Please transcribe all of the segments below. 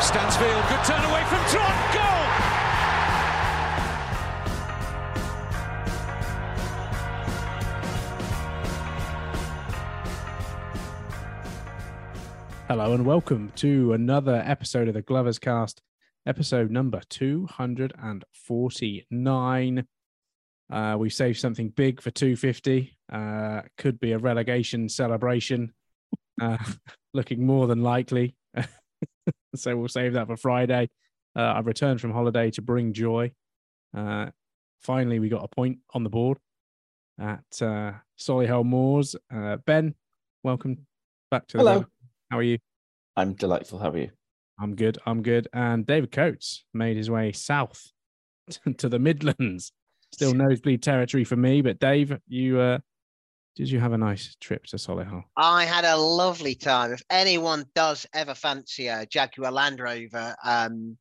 Stansfield, good turn away from Trot. Goal. Hello and welcome to another episode of the Glovers Cast, episode number 249. Uh, we saved something big for 250. Uh, could be a relegation celebration, uh, looking more than likely. so we'll save that for Friday. Uh, I've returned from holiday to bring joy. Uh, finally, we got a point on the board at uh, Solihull Moors. Uh, ben, welcome back to the Hello. how are you? I'm delightful. How are you? I'm good. I'm good. And David Coates made his way south to the Midlands. Still nosebleed territory for me, but Dave, you uh did you have a nice trip to Solihull? I had a lovely time. If anyone does ever fancy a Jaguar Land Rover um,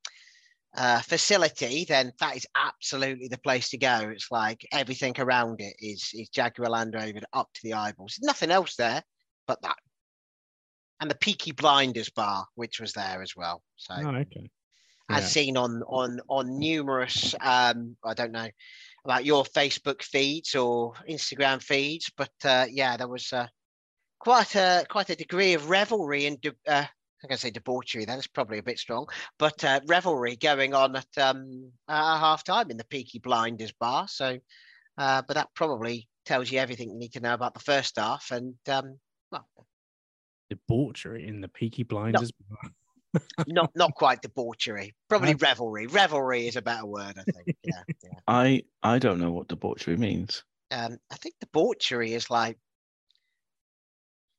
uh, facility, then that is absolutely the place to go. It's like everything around it is is Jaguar Land Rover up to the eyeballs. There's nothing else there but that. And the Peaky Blinders bar, which was there as well. So Oh, okay. as Yeah. seen on on on numerous um i don't know about your facebook feeds or instagram feeds but uh yeah there was uh, quite a quite a degree of revelry and de- uh, i'm going to say debauchery that's probably a bit strong but uh, revelry going on at um uh, half time in the peaky blinders bar so uh but that probably tells you everything you need to know about the first half and um well Debauchery in the Peaky Blinders. not not not quite debauchery probably revelry revelry is a better word i think yeah yeah I I don't know what debauchery means. um, I think debauchery is like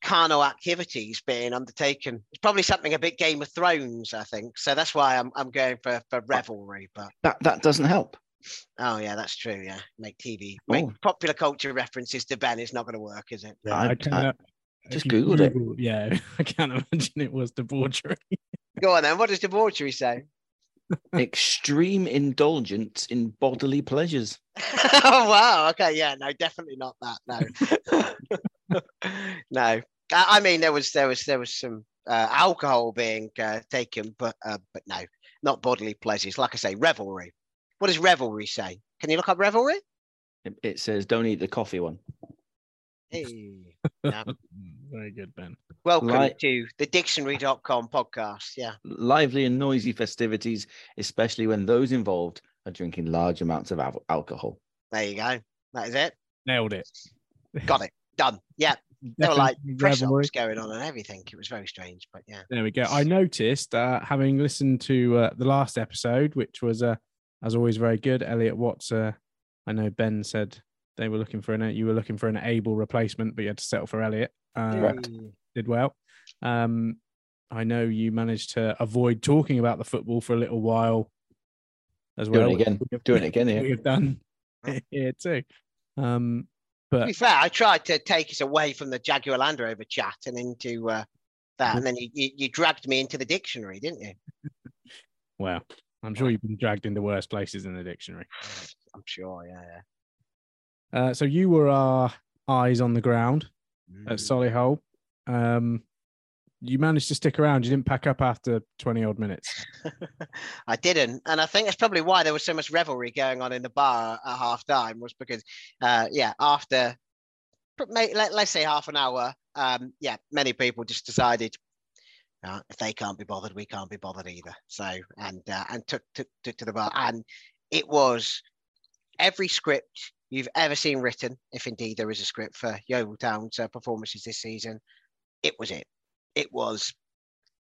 carnal activities being undertaken. It's probably something a bit Game of Thrones, I think. So that's why I'm I'm going for for revelry. But That that doesn't help. oh yeah, that's true. Yeah, make TV, make Oh. popular culture references to Ben is not going to work, is it? I- can, I uh, just if you Googled it. Yeah, I can't imagine it was debauchery. Go on then. What does debauchery say? Extreme indulgence in bodily pleasures. oh wow. Okay. Yeah. No, definitely not that. No. no. I mean, there was there was there was some uh, alcohol being uh, taken, but uh, but no, not bodily pleasures. Like I say, revelry. What does revelry say? Can you look up revelry? It, it says don't eat the coffee one. Hey. Yeah. Very good, Ben. Welcome Right. to the dictionary.com podcast. Yeah. Lively and noisy festivities, especially when those involved are drinking large amounts of al- alcohol. There you go. That is it. Nailed it. Got it. Done. Yeah. There were like Definitely press ups going on and everything. It was very strange, but yeah. There we go. I noticed, uh, having listened to uh, the last episode, which was, uh, as always, very good. Elliot Watts. Uh, I know Ben said they were looking for an. You were looking for an able replacement, but you had to settle for Elliot. Uh, Correct. did well. Um, I know you managed to avoid talking about the football for a little while as Doing well. it again. which we have- Doing it again here. We've done here too. Um, To but be fair, I tried to take us away from the Jaguar Land Rover chat and into uh, that, and then you, you, you dragged me into the dictionary, didn't you? well, I'm sure you've been dragged into worse places in the dictionary. I'm sure, yeah, yeah. Uh, so you were our eyes on the ground Mm. at Solihull. Um, you managed to stick around. You didn't pack up after 20 odd minutes. I didn't, and I think that's probably why there was so much revelry going on in the bar at half time. Was because, uh, yeah, after let, let's say half an hour, um, yeah, many people just decided uh, if they can't be bothered, we can't be bothered either. So and uh, and took, took took to the bar, and it was every script you've ever seen written, if indeed there is a script for Yeovil Town's uh, performances this season. It was it. It was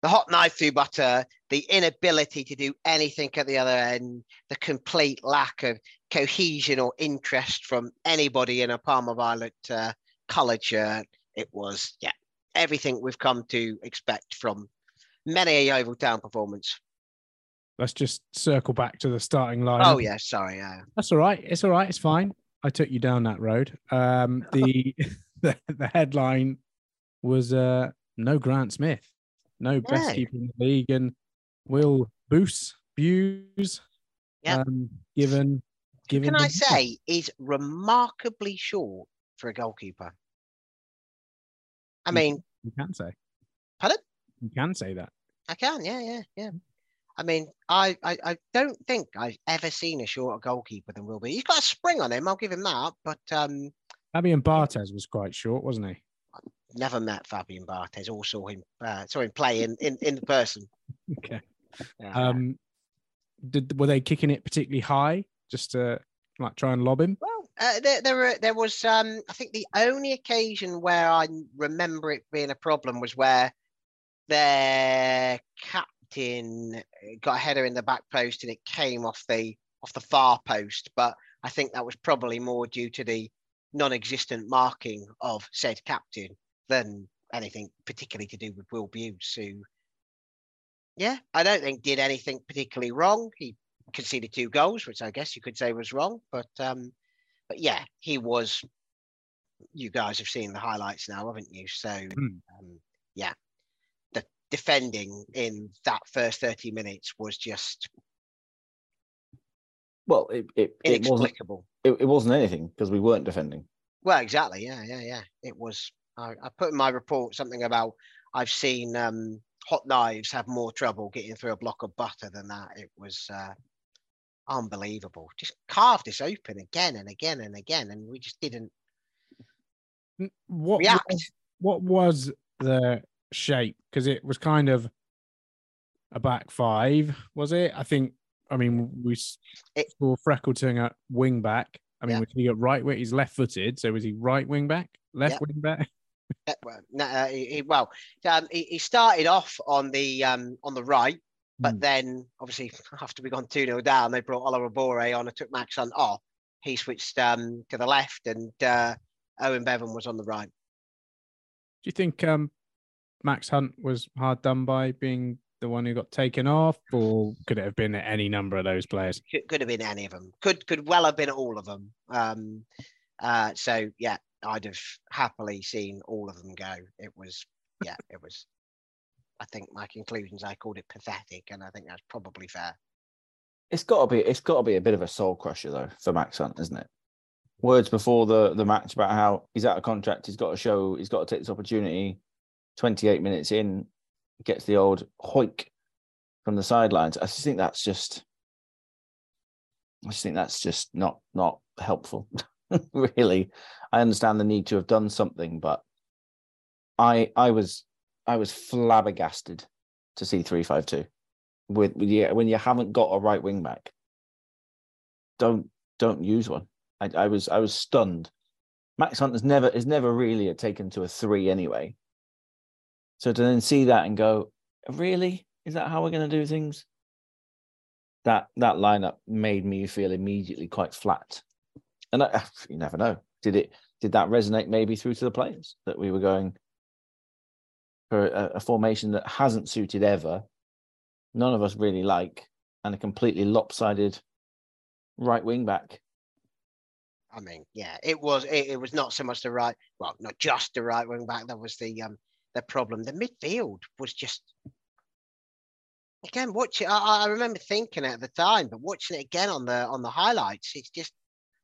the hot knife through butter, the inability to do anything at the other end, the complete lack of cohesion or interest from anybody in a Parma Violet uh, coloured shirt. It was, yeah, everything we've come to expect from many a Yeovil Town performance. let's just circle back to the starting line. Oh yeah, sorry. Yeah. That's all right. It's all right. It's fine. I took you down that road. Um, the, the the headline was uh, no Grant Smith, no best No. keeper in the league, and Will Boos Buse. Yep. Um, given given. Can I say is remarkably short for a goalkeeper? I mean, you can say? Pardon? You can say that. I can. Yeah, yeah, yeah. I mean, I, I, I don't think I've ever seen a shorter goalkeeper than Will be. He's got a spring on him. I'll give him that. But um, Fabian Barthez was quite short, wasn't he? never met Fabian Barthez or saw him uh, saw him play in in, in person. Okay. Yeah. Um, did were they kicking it particularly high just to like try and lob him? Well, uh, there, there, were, there was, um, I think the only occasion where I remember it being a problem was where their captain got a header in the back post and it came off the off the far post. But I think that was probably more due to the non-existent marking of said captain than anything particularly to do with Will Buse, who, yeah, I don't think did anything particularly wrong. He conceded two goals, which I guess you could say was wrong, but um, but yeah, he was. You guys have seen the highlights now, haven't you? So Hmm. um, yeah, defending in that first thirty minutes was just Well, it it, it wasn't it, it wasn't anything because we weren't defending. Well, exactly. Yeah, yeah, yeah. It was. I, I put in my report something about I've seen um, hot knives have more trouble getting through a block of butter than that. It was uh, unbelievable. Just carved us open again and again and again, and we just didn't What react. what was the shape? Because it was kind of a back five, was it? I think. I mean, we It- saw Freckleton at wing back. I mean, Yeah. was he at right wing? He's left footed, so was he right wing back, left Yeah. wing back? Uh, well, no, uh, he, well, um, he, he started off on the um, on the right, but Hmm. then obviously after we gone two 0 down, they brought Oluwabori on and took Max Hunt off. He switched um, to the left, and uh, Owen Bevan was on the right. Do you think um, Max Hunt was hard done by being the one who got taken off, or could it have been any number of those players? Could, could have been any of them. Could could well have been all of them. Um, uh, so yeah, I'd have happily seen all of them go. It was yeah, it was. I think my conclusions. I called it pathetic, and I think that's probably fair. It's got to be it's got to be a bit of a soul crusher though for Max Hunt, isn't it? Words before the the match about how he's out of contract, he's got to show, he's got to take this opportunity. Twenty eight minutes in, gets the old hoik from the sidelines. I just think that's just, I just think that's just not not helpful. really, I understand the need to have done something, but I I was I was flabbergasted to see three five two with, with you, when you haven't got a right wing back. Don't don't use one. I, I was I was stunned. Max Hunt has never is never really taken to a three anyway. So to then see that and go, really, is that how we're going to do things? That that lineup made me feel immediately quite flat, and I, you never know. Did it? Did that resonate maybe through to the players that we were going for a, a formation that hasn't suited ever? None of us really like, and a completely lopsided right wing back. I mean, yeah, it was it, it was not so much the right, well, not just the right wing back. That was the um the problem. The midfield was just again watching. I, I remember thinking at the time, but watching it again on the on the highlights, it's just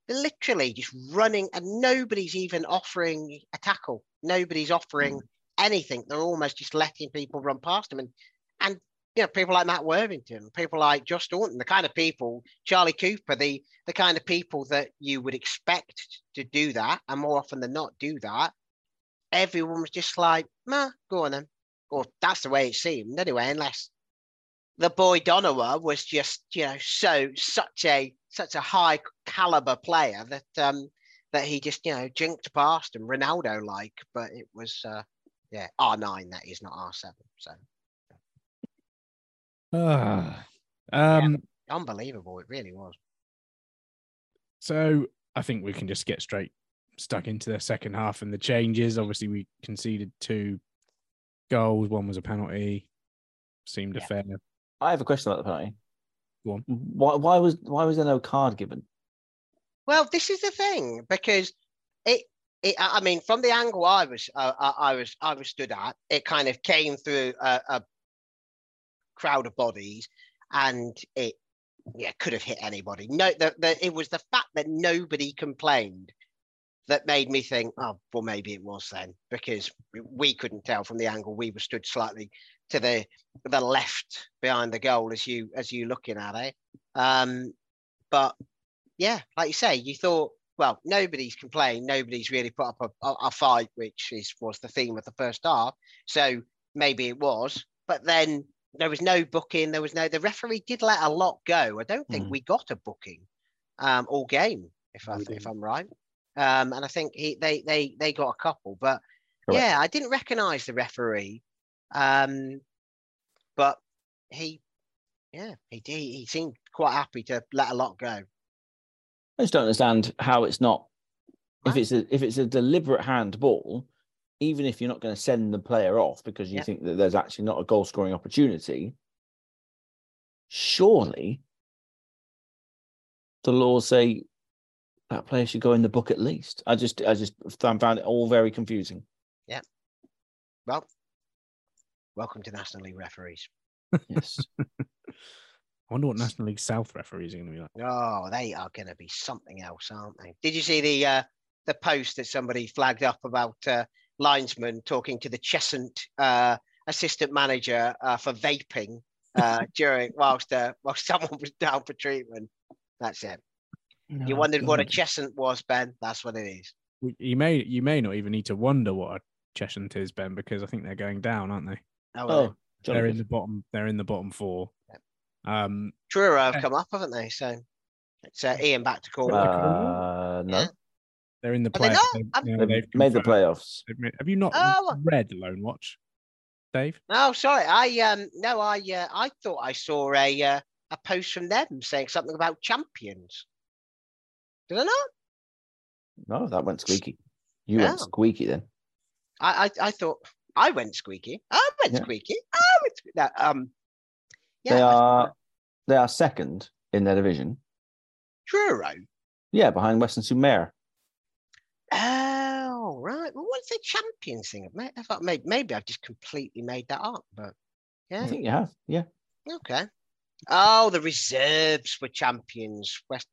they're literally just running, and nobody's even offering a tackle. Nobody's offering mm. anything. They're almost just letting people run past them, and and you know people like Matt Worthington, people like Josh Staunton, the kind of people, Charlie Cooper, the the kind of people that you would expect to do that, and more often than not do that. Everyone was just like, "Nah, go on then," or that's the way it seemed anyway. Unless the boy Donowa was just, you know, so such a such a high caliber player that um that he just, you know, jinked past him, Ronaldo like. But it was, uh yeah, R nine that is not R seven. So Ah, um, unbelievable, it really was. So I think we can just get straight stuck into the second half and the changes. Obviously, we conceded two goals. One was a penalty. Seemed a Yeah. fair. I have a question about the penalty. Go on. Why, why was why was there no card given? Well, this is the thing because it. It, I I mean, from the angle I was, uh, I I was, I was stood at, it kind of came through a, a crowd of bodies, and it, yeah, could have hit anybody. No, the, the, it was the fact that nobody complained that made me think, oh, well, maybe it was then, because we couldn't tell from the angle. We were stood slightly to the the left behind the goal as you as you looking at it. Um, but yeah, like you say, you thought, well, nobody's complained, nobody's really put up a, a, a fight, which is was the theme of the first half. So maybe it was, but then there was no booking. There was no. The referee did let a lot go. I don't think Mm. we got a booking um, all game, if I if. I'm right. Um, and I think he they they they got a couple, but Correct. yeah, I didn't recognise the referee. Um, but he, yeah, he did. He seemed quite happy to let a lot go. I just don't understand how it's not. If it's a if it's a deliberate handball, even if you're not going to send the player off because you Yeah. think that there's actually not a goal scoring opportunity, surely the laws say that player should go in the book at least. I just I just found found it all very confusing. Yeah. Well, welcome to National League referees. Yes. I wonder what National League South referees are going to be like. Oh, they are going to be something else, aren't they? Did you see the uh, the post that somebody flagged up about uh, linesman talking to the Cheshunt uh, assistant manager uh, for vaping uh, during whilst uh, whilst someone was down for treatment? That's it. You Oh, wondered what a God. Was, Ben? That's what it is. You may you may not even need to wonder what a Cheshunt is, Ben, because I think they're going down, aren't they? Oh, Oh, they're in the bottom. They're in the bottom four. Um, Truro have Okay. come up, haven't they? So it's uh, Ian back to call. Uh, no, Yeah. they're in the Are they play. not? they've- I'm- they've they've made the playoffs. they've Have you not Oh. read Lone Watch, Dave? Oh, sorry. I um no, I uh, I thought I saw a uh, a post from them saying something about champions. Did I not? No, that went squeaky. You Oh. went squeaky then. I I, I thought I went squeaky. I went Yeah. squeaky. I went sque- no, um. Yeah, they are they are second in their division. Truro. Yeah, behind Western Sumer. Oh right. Well, what's the champions thing? I thought maybe maybe I've just completely made that up, but yeah. I think you have. Yeah. Okay. Oh, the reserves were champions. West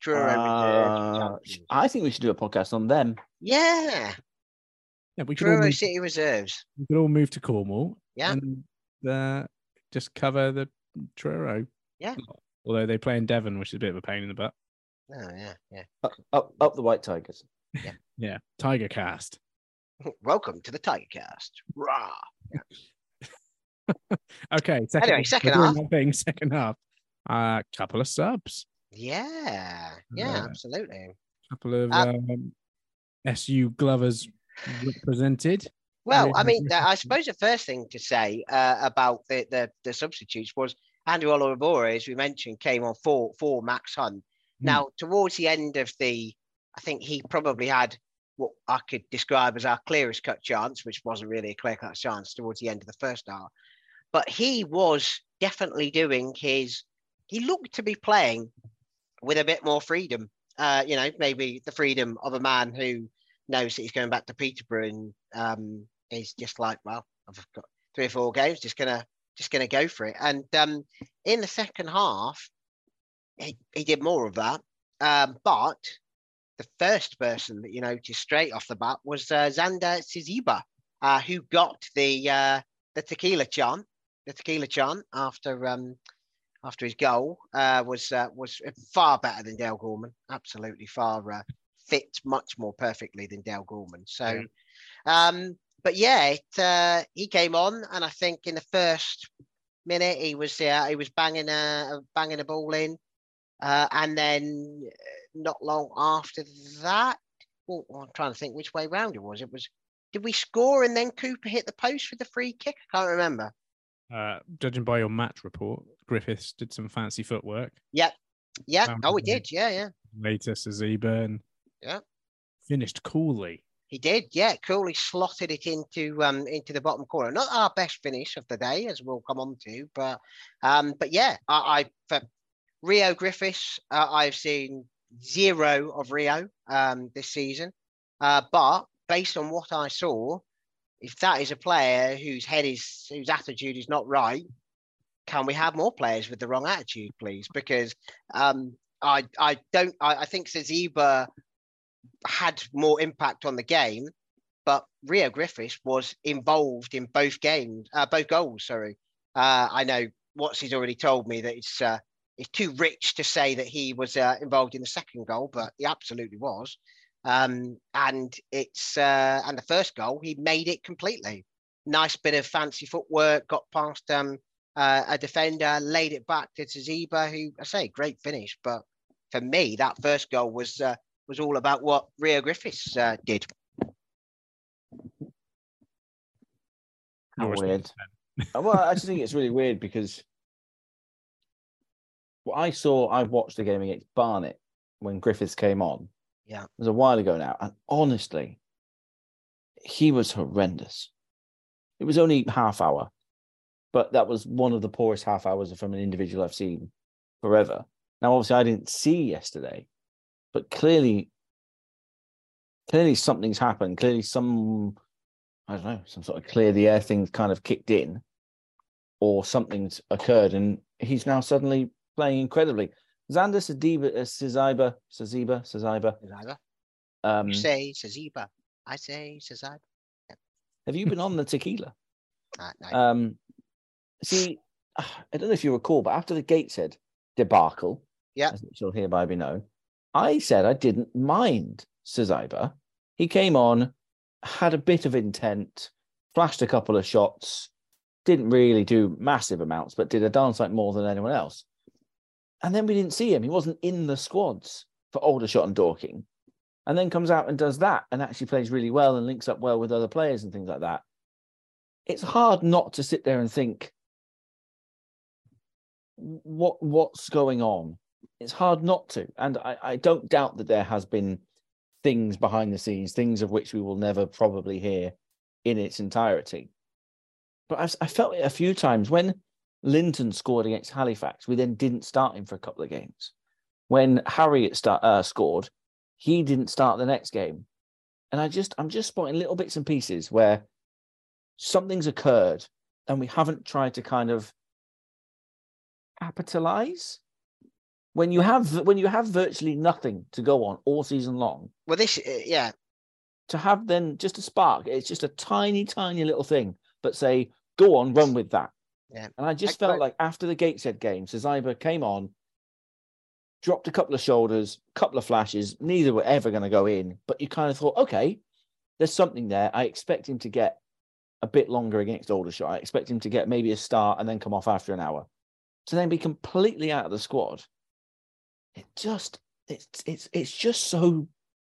Truro Uh. I think we should do a podcast on them. Yeah, Yeah, we could all Truro move, City reserves. we could all move to Cornwall. Yeah. and uh, just cover the Truro. Yeah. Although they play in Devon, which is a bit of a pain in the butt. Oh yeah, yeah. Up, up, up the White Tigers. Yeah, yeah. Tiger Cast. Welcome to the Tiger Cast. Rah. Okay. Second, Anyway, second half. Thing, second half. A couple of subs. Yeah, yeah, Uh, absolutely. couple of Uh, um, SU Glovers represented. Well, I mean, I suppose the first thing to say uh, about the, the the substitutes was Andrew Oluwabori, as we mentioned, came on for for Max Hunt. Hmm. Now, towards the end of the, I think he probably had what I could describe as our clearest cut chance, which wasn't really a clear cut chance towards the end of the first half. But he was definitely doing his. He looked to be playing with a bit more freedom. Uh, you know, maybe the freedom of a man who knows that he's going back to Peterborough and um, is just like, well, I've got three or four games, just gonna just gonna go for it. And um, in the second half, he, he did more of that. Um, but the first person that you noticed straight off the bat was uh, Xander Siziba, uh, who got the uh, the tequila chant, the tequila chant after um, after his goal uh, was uh, was far better than Dale Gorman. Absolutely far uh, fit much more perfectly than Dale Gorman. So, um, but yeah, it, uh, he came on, and I think in the first minute he was uh, he was banging a banging a ball in, uh, and then uh, not long after that, well, I'm trying to think which way round it was. It was. Did we score and then Cooper hit the post with the free kick? I can't remember. Uh, judging by your match report, Griffiths did some fancy footwork. Yeah. Um, oh, we did. Yeah, yeah. Later, Saziba and Yeah. finished coolly. He did, yeah. Coolly slotted it into um into the bottom corner. Not our best finish of the day, as we'll come on to, but um, but yeah, I, I for Rio Griffiths, uh, I've seen zero of Rio um this season. Uh, but based on what I saw, if that is a player whose head is whose attitude is not right, can we have more players with the wrong attitude, please? Because um, I I don't I, I think Zaziba had more impact on the game, but Rio Griffiths was involved in both games, uh, both goals. Sorry, uh, I know what's he's already told me that it's uh, it's too rich to say that he was uh, involved in the second goal, but he absolutely was. Um, and it's uh, and the first goal he made it completely. Nice bit of fancy footwork, got past um, uh, a defender, laid it back to Zaziba, who I say great finish, but for me that first goal was uh, was all about what Rio Griffiths uh, did. How weird. Uh, well, I just think it's really weird because what I saw, I watched the game against Barnet when Griffiths came on. Yeah. It was a while ago now. And honestly, he was horrendous. It was only half hour, but that was one of the poorest half hours from an individual I've seen forever. Now, obviously, I didn't see yesterday, but clearly, clearly something's happened. Clearly, some, I don't know, some sort of clear the air things kind of kicked in, or something's occurred, and he's now suddenly playing incredibly. Xander Sadiba, uh, Saziba, Saziba, Saziba. Zaziba. Um, You say Zaziba. I say Zaziba. have you been on the tequila? Um, see, I don't know if you recall, but after the Gateshead debacle, Yeah. as it shall hereby be known, I said I didn't mind Saziba. He came on, had a bit of intent, flashed a couple of shots, didn't really do massive amounts, but did a darn sight more than anyone else. And then we didn't see him. He wasn't in the squads for Aldershot and Dorking. And then comes out and does that and actually plays really well and links up well with other players and things like that. It's hard not to sit there and think, what what's going on? It's hard not to. And I, I don't doubt that there has been things behind the scenes, things of which we will never probably hear in its entirety. But I've, I felt it a few times when Linton scored against Halifax. We then didn't start him for a couple of games. When Harriet start, uh, scored, he didn't start the next game. And I just, I'm just spotting little bits and pieces where something's occurred and we haven't tried to kind of capitalize. When you have when you have virtually nothing to go on all season long, well, this, uh, yeah, to have then just a spark, it's just a tiny, tiny little thing, but say, go on, run with that. Yeah. And I just I- felt I- like after the Gateshead game, Saziba came on, dropped a couple of shoulders, couple of flashes. Neither were ever going to go in, but you kind of thought, okay, there's something there. I expect him to get a bit longer against Aldershot. I expect him to get maybe a start and then come off after an hour. To then be completely out of the squad, it just it's it's it's just so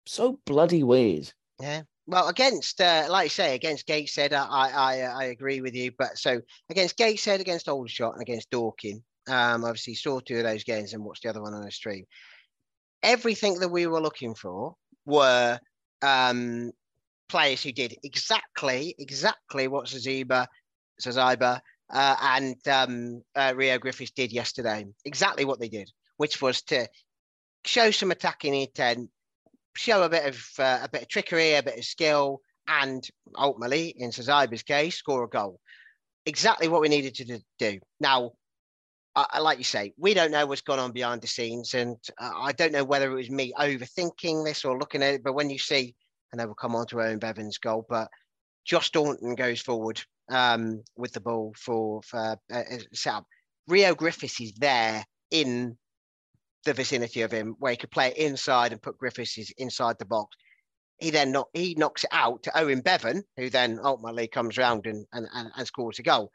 so bloody weird. Yeah. Well, against, uh, like you say, against Gateshead, I, I, I agree with you. But so against Gateshead, against Aldershot, and against Dorking, um, obviously saw two of those games and watched the other one on the stream. Everything that we were looking for were um, players who did exactly, exactly what Zaziba, Zaziba, uh, and um, uh, Rio Griffiths did yesterday. Exactly what they did, which was to show some attacking intent, show a bit of uh, a bit of trickery, a bit of skill, and ultimately, in Saziba's case, score a goal. Exactly what we needed to do-. Now, like you say, we don't know what's gone on behind the scenes, and uh, I don't know whether it was me overthinking this or looking at it. But when you see, and then we'll come on to Owen Bevan's goal, but Josh Staunton goes forward um, with the ball for for uh, uh, set up. Rio Griffiths is there in the vicinity of him where he could play it inside and put Griffiths inside the box. He then knock, he knocks it out to Owen Bevan, who then ultimately comes round and, and, and, and scores a goal.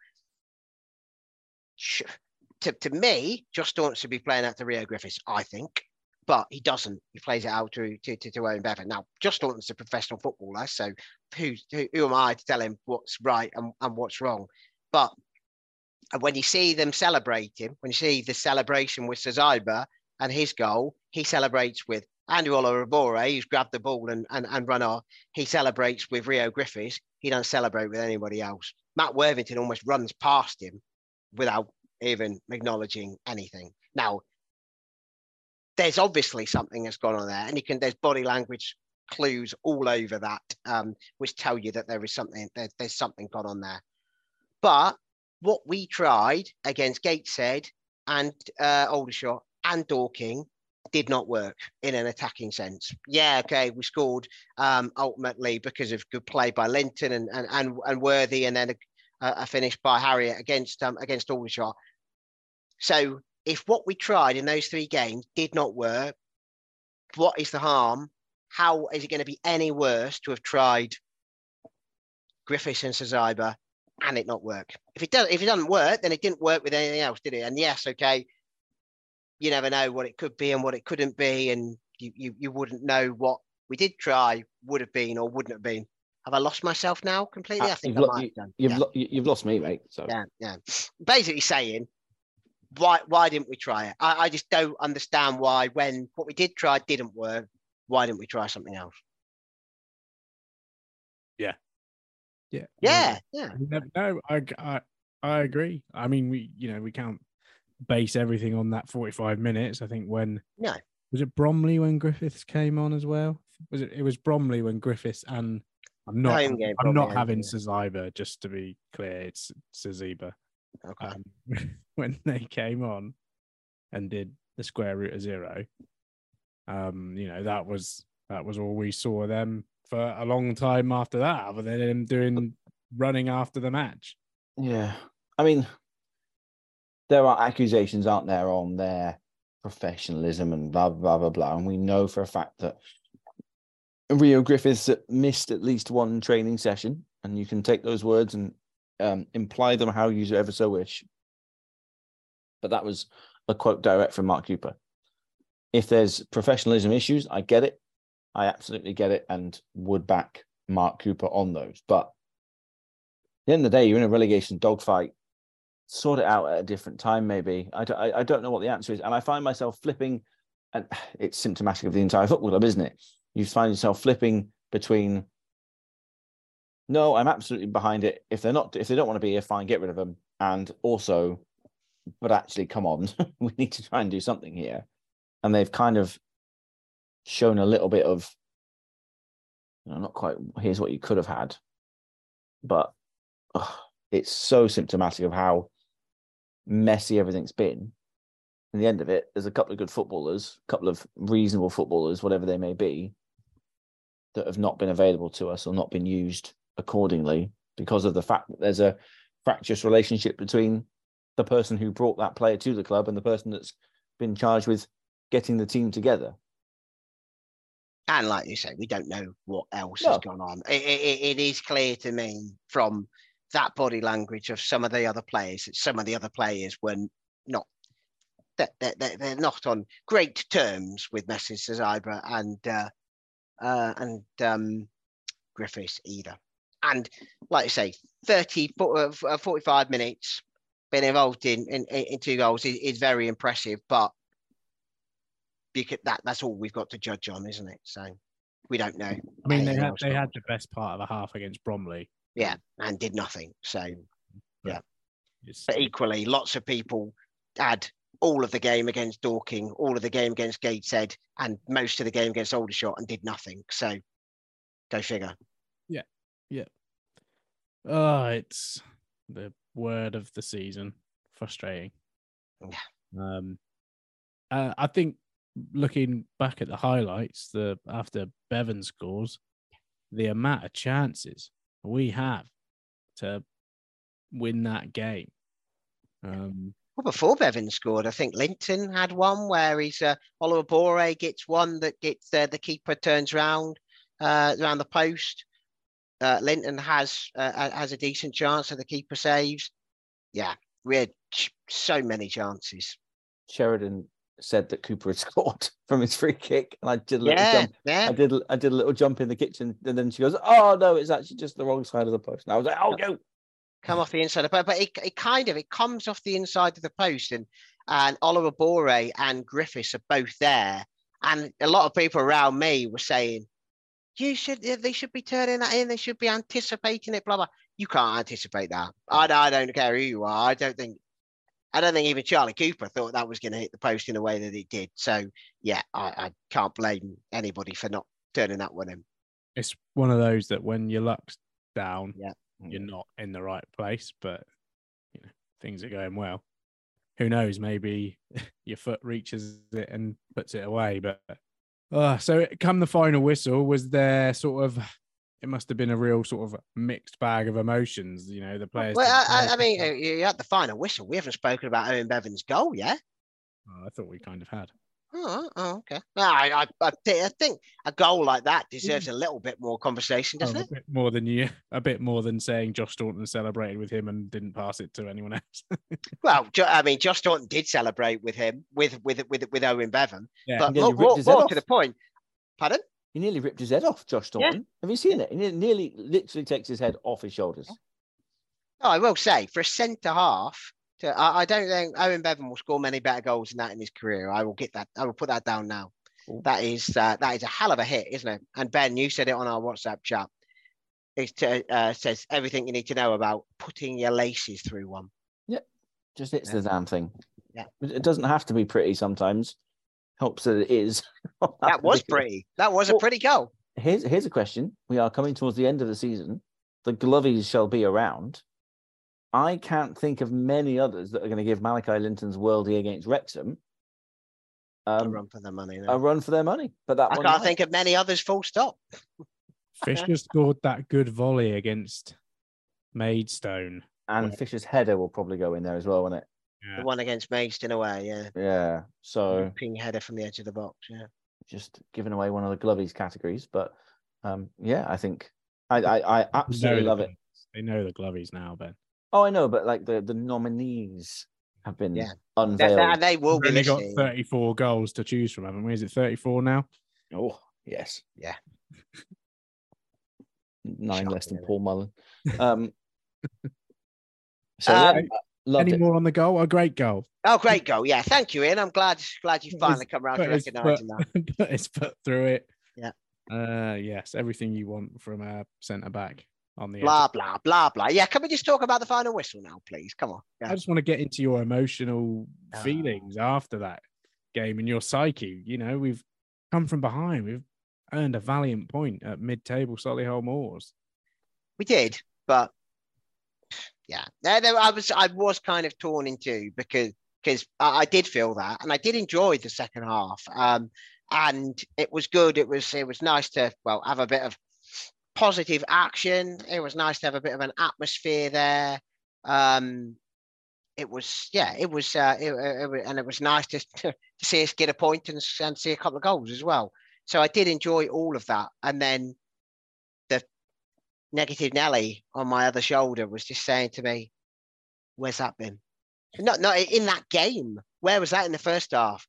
To, to me, Josh Staunton should be playing out to Rio Griffiths, I think, but he doesn't. He plays it out to, to, to, to Owen Bevan. Now, Josh Staunton's a professional footballer, so who, who, who am I to tell him what's right and, and what's wrong? But when you see them celebrating, when you see the celebration with Saziba, and his goal, he celebrates with Andrew Oluwabori, who's grabbed the ball and, and, and run off, he celebrates with Rio Griffiths. He doesn't celebrate with anybody else. Matt Worthington almost runs past him without even acknowledging anything. Now, there's obviously something that's gone on there, and you can there's body language clues all over that, um, which tell you that there is something there, there's something gone on there. But what we tried against Gateshead and uh, Aldershot and Dorking did not work in an attacking sense. Yeah, okay, we scored um, ultimately because of good play by Linton and and and, and Worthy, and then a, a finish by Harriet against um, against Aldershot. So if what we tried in those three games did not work, what is the harm? How is it going to be any worse to have tried Griffiths and Sazaiba and it not work? If it does, if it doesn't work, then it didn't work with anything else, did it? And yes, okay, you never know what it could be and what it couldn't be, and you you, you wouldn't know what we did try would have been or wouldn't have been. Have I lost myself now completely? I ah, think you've, I lo- might you, have done. you've, yeah. lo- you- you've lost me, mate. So yeah, yeah. Basically saying, why why didn't we try it? I, I just don't understand why when what we did try didn't work. Why didn't we try something else? yeah. Yeah, yeah. Yeah. no, I, I I agree. I mean, we you know we can't base everything on that forty-five minutes. I think when No. was it Bromley when Griffiths came on as well? Was it? It was Bromley when Griffiths and I'm not. Game, I'm not having yeah. Saziba. Just to be clear, it's Saziba. Okay. Um, when they came on and did the square root of zero, um, you know that was that was all we saw them for a long time after that, other than them doing running after the match. yeah, I mean, there are accusations, aren't there, on their professionalism and blah blah blah blah, and we know for a fact that Rio Griffiths missed at least one training session, and you can take those words and um, imply them how you ever so wish. But that was a quote direct from Mark Cooper. If there's professionalism issues, I get it. I absolutely get it and would back Mark Cooper on those. But at the end of the day, you're in a relegation dogfight. Sort it out at a different time, maybe. I, don't- I, I don't know what the answer is. And I find myself flipping, and it's symptomatic of the entire football club, isn't it? You find yourself flipping between no, I'm absolutely behind it. If they're not, if they don't want to be here, fine, get rid of them. And also, but actually, come on, we need to try and do something here. And they've kind of shown a little bit of, you know, not quite. Here's what you could have had, but it's so symptomatic of how messy everything's been. In the end of it, there's a couple of good footballers, a couple of reasonable footballers, whatever they may be, that have not been available to us or not been used accordingly because of the fact that there's a fractious relationship between the person who brought that player to the club and the person that's been charged with getting the team together. And like you say, we don't know what else No. has gone on. It, it, it is clear to me from that body language of some of the other players that some of the other players were not that that that they're not on great terms with Messi, Zibra and uh, uh, and um, Griffiths either. And like I say, 30, fo- uh, uh, 45 minutes being involved in in, in two goals is, is very impressive, but could, that that's all we've got to judge on, isn't it? So we don't know. I mean, they had they had the best part of a half against Bromley. Yeah, and did nothing. So It's, but equally, lots of people had all of the game against Dorking, all of the game against Gateshead, and most of the game against Aldershot, and did nothing. So go figure. Yeah. Yeah. Oh, it's the word of the season. Frustrating. Yeah. Um, uh, I think looking back at the highlights, the after Bevan scores, the amount of chances we have to win that game. Um, Well, before Bevan scored, I think Linton had one where he's uh, Oluwabori gets one that gets uh, the keeper turns round uh, around the post. Uh, Linton has uh, has a decent chance, and the keeper saves. Yeah, we had ch- so many chances. Sheridan said that Cooper had scored from his free kick, and I did a little Yeah, jump. yeah. I did I did a little jump in the kitchen, and then she goes, "Oh no, it's actually just the wrong side of the post." And I was like, "Oh go!" come off the inside of the post, but it, it kind of it comes off the inside of the post, and and Oluwabori and Griffiths are both there, And a lot of people around me were saying, you should, they should be turning that in. They should be anticipating it, blah, blah. You can't anticipate that. I, I don't care who you are. I don't think, I don't think even Charlie Cooper thought that was going to hit the post in the way that it did. So, yeah, I, I can't blame anybody for not turning that one in. It's one of those that when your luck's down, Yeah. you're not in the right place, but you know, things are going well. Who knows? Maybe your foot reaches it and puts it away. But uh, so come the final whistle, was there sort of it must have been a real sort of mixed bag of emotions, you know, the players. Well, I, I, mean, you had the final whistle. We haven't spoken about Owen Bevan's goal yet. Oh, I thought we kind of had. Oh, oh, oh okay. Well, I, I, I, thi- I think a goal like that deserves hmm. a little bit more conversation, Oh, doesn't a it? bit more than you, a bit more than saying Josh Staunton celebrated with him and didn't pass it to anyone else. Well, I mean, Josh Staunton did celebrate with him, with with with with Owen Bevan, Yeah, but more, more, more to the point. Pardon? He nearly ripped his head off, Josh Yeah. Have you seen it? He nearly, literally takes his head off his shoulders. I will say for a centre half, to, I, I don't think Owen Bevan will score many better goals than that in his career. I will get that. I will put that down now. Cool. That is uh, that is a hell of a hit, isn't it? And Ben, you said it on our WhatsApp chat. It uh, says everything you need to know about putting your laces through one. Yep. Just it's Yeah. the damn thing. Yeah. It doesn't have to be pretty sometimes. Helps that it is. That was pretty. That was a pretty goal. Here's here's a question. We are coming towards the end of the season. The Glovies shall be around. I can't think of many others that are going to give Malachi Linton's worldie against Wrexham a um, run for their money. a run for their money. But that I one can't might. think of many others. Full stop. Fisher scored that good volley against Maidstone. and Fisher's header will probably go in there as well, won't it? Yeah. The one against Maidstone away, yeah. Yeah. So Ping header from the edge of the box, yeah. just giving away one of the Glovies categories, but um, yeah, I think I I, I absolutely love it. They know the Glovies now, Ben. Oh, I know, but like the the nominees have been Yeah. They, unveiled. they- and they will We've be only got 34 goals to choose from, haven't we? Is it 34 now? Oh, yes. Yeah. Nine Shocking, less than? Paul Mullin. Um, so Um, yeah, I loved Any it. more on the goal? A great goal. Oh, great goal. Yeah, thank you, Ian. I'm glad glad you finally come around to recognising that. put his foot through it. Yeah. Uh, yes, everything you want from a centre back on the edge. Blah, blah, blah, blah. Yeah, can we just talk about the final whistle now, please? Come on. I just want to get into your emotional Oh. feelings after that game and your psyche. You know, we've come from behind. We've earned a valiant point at mid-table Solihull Moors. We did, but yeah, I was I was kind of torn in two because because I, I did feel that, and I did enjoy the second half. Um, and it was good. It was it was nice to well have a bit of positive action. It was nice to have a bit of an atmosphere there. Um, it was yeah, it was uh, it, it, and it was nice to to see us get a point and, and see a couple of goals as well. So I did enjoy all of that, and then the negative Nelly on my other shoulder was just saying to me, "Where's that been? Not not in that game. Where was that in the first half?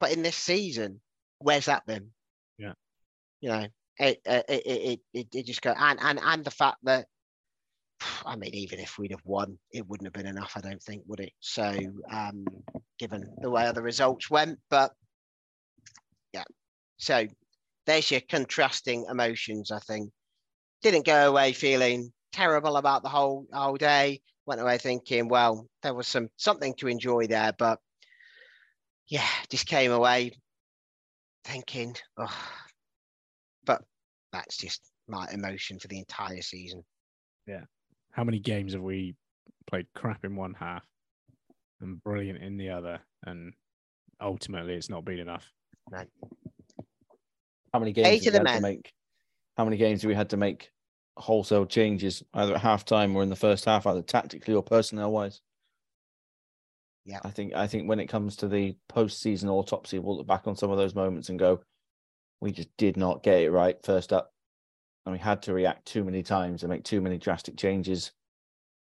But in this season, where's that been? Yeah. you know, it uh, it it it, it, it just go and and and the fact that." I mean, even if we'd have won, it wouldn't have been enough, I don't think, would it? So, um, given the way other results went, but yeah. So, there's your contrasting emotions, I think didn't go away feeling terrible about the whole whole day. Went away thinking, well, there was some something to enjoy there, but yeah, just came away thinking, oh, but that's just my emotion for the entire season. Yeah. How many games have we played crap in one half and brilliant in the other? And ultimately, it's not been enough. How many games Eight of the had to men. make? How many games do we had to make wholesale changes either at halftime or in the first half, either tactically or personnel wise? Yeah. I think I think when it comes to the postseason autopsy, we'll look back on some of those moments and go, we just did not get it right first up. And we had to react too many times and make too many drastic changes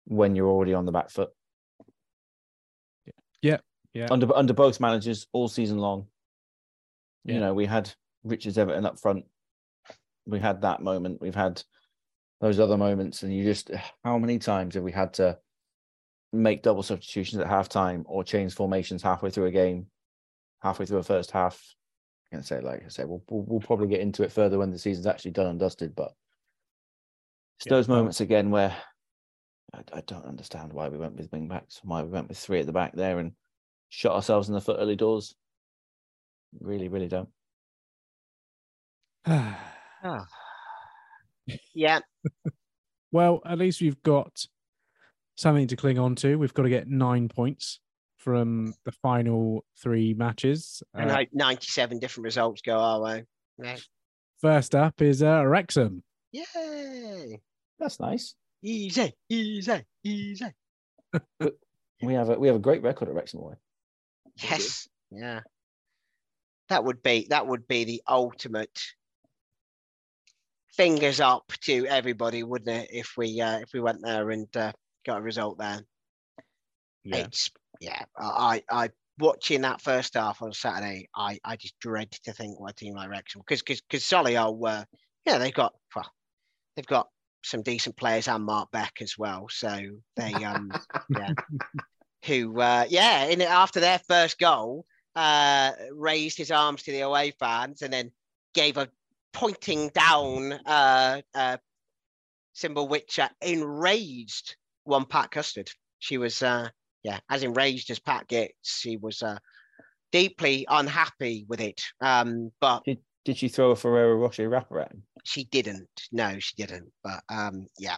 when you're already on the back foot. Yeah. Yeah. Under under both managers all season long. Yeah. You know, we had Richards Everton up front. We had that moment. We've had those other moments, and you just how many times have we had to make double substitutions at halftime or change formations halfway through a game, halfway through a first half? can say, like I said, we'll, we'll we'll probably get into it further when the season's actually done and dusted. But it's Yeah, those moments again where I, I don't understand why we went with wing backs, why we went with three at the back there and shot ourselves in the foot early doors. Really, really don't. Yeah, well, at least we've got something to cling on to. We've got to get nine points from the final three matches. and Uh, hope 97 different results go our way. Yeah. first up is uh, Wrexham. Yay! That's nice. Easy, easy, easy. We have a we have a great record at Wrexham away. Yes, yeah. That would be that would be the ultimate fingers up to everybody, wouldn't it? If we uh, if we went there and uh, got a result there. Yeah. It's yeah. I I watching that first half on Saturday. I I just dread to think what a team like Wrexham because because because Solihull were yeah they've got well they've got some decent players and Mark Beck as well. So they um yeah who uh yeah in after their first goal uh raised his arms to the away fans and then gave a pointing down uh uh symbol which uh, enraged one Pat Custard. She was uh yeah as enraged as Pat gets. She was uh deeply unhappy with it. Um but Did did she throw a Ferrero Rocher wrapper at him? she didn't. No, she didn't. But um yeah.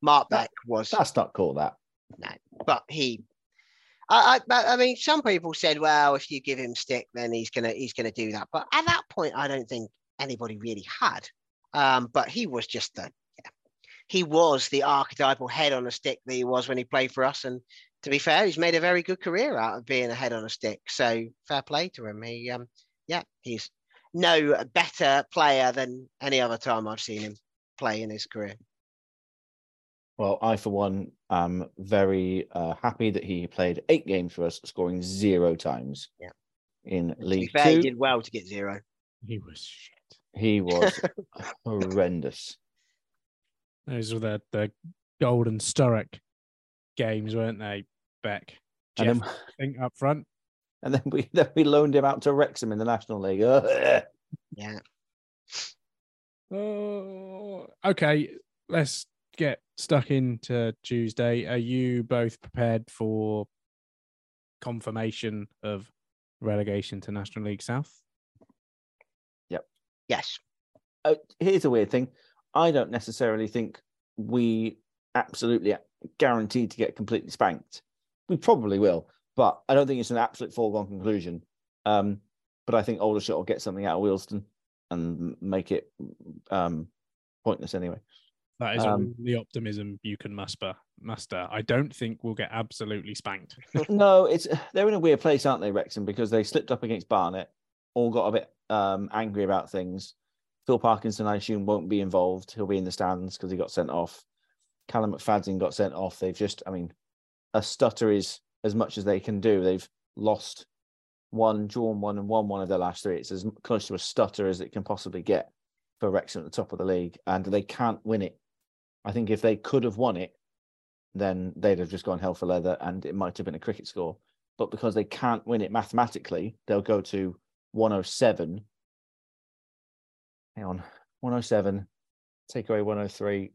Mark That- Beck was That's not cool. That no, but he I, I I mean some people said well if you give him stick then he's gonna he's gonna do that but at that point I don't think anybody really had um but he was just the yeah, he was the archetypal head on a stick that he was when he played for us and to be fair he's made a very good career out of being a head on a stick so fair play to him he um yeah he's no better player than any other time I've seen him play in his career Well, I, for one, am very uh, happy that he played eight games for us, scoring zero times. Yeah. In to be League fair he did well to get zero He was shit. He was horrendous. Those were the, the golden Sturrock games, weren't they, Beck? And then, I think up front. and then we then we loaned him out to Wrexham in the National League. Ugh. yeah Oh, okay. Let's get stuck into Tuesday. Are you both prepared for confirmation of relegation to National League South? Yes Uh, here's a weird thing. I don't necessarily think we absolutely guaranteed to get completely spanked. We probably will, but I don't think it's an absolute foregone conclusion. Um, but I think Aldershot will get something out of Wheelston and make it um, pointless anyway. That is Um, the optimism you can muster. Muster. I don't think we'll get absolutely spanked. no, it's they're in a weird place, aren't they, Wrexham? Because they slipped up against Barnet, all got a bit um, angry about things. Phil Parkinson, I assume, won't be involved. He'll be in the stands because he got sent off. Callum McFadden got sent off. They've just, I mean, a stutter is as much as they can do. They've lost one, drawn one, and won one of their last three. It's as close to a stutter as it can possibly get for Wrexham at the top of the league, and they can't win it. I think if they could have won it, then they'd have just gone hell for leather and it might have been a cricket score. But because they can't win it mathematically, they'll go to 107. Hang on, 107, take away 103.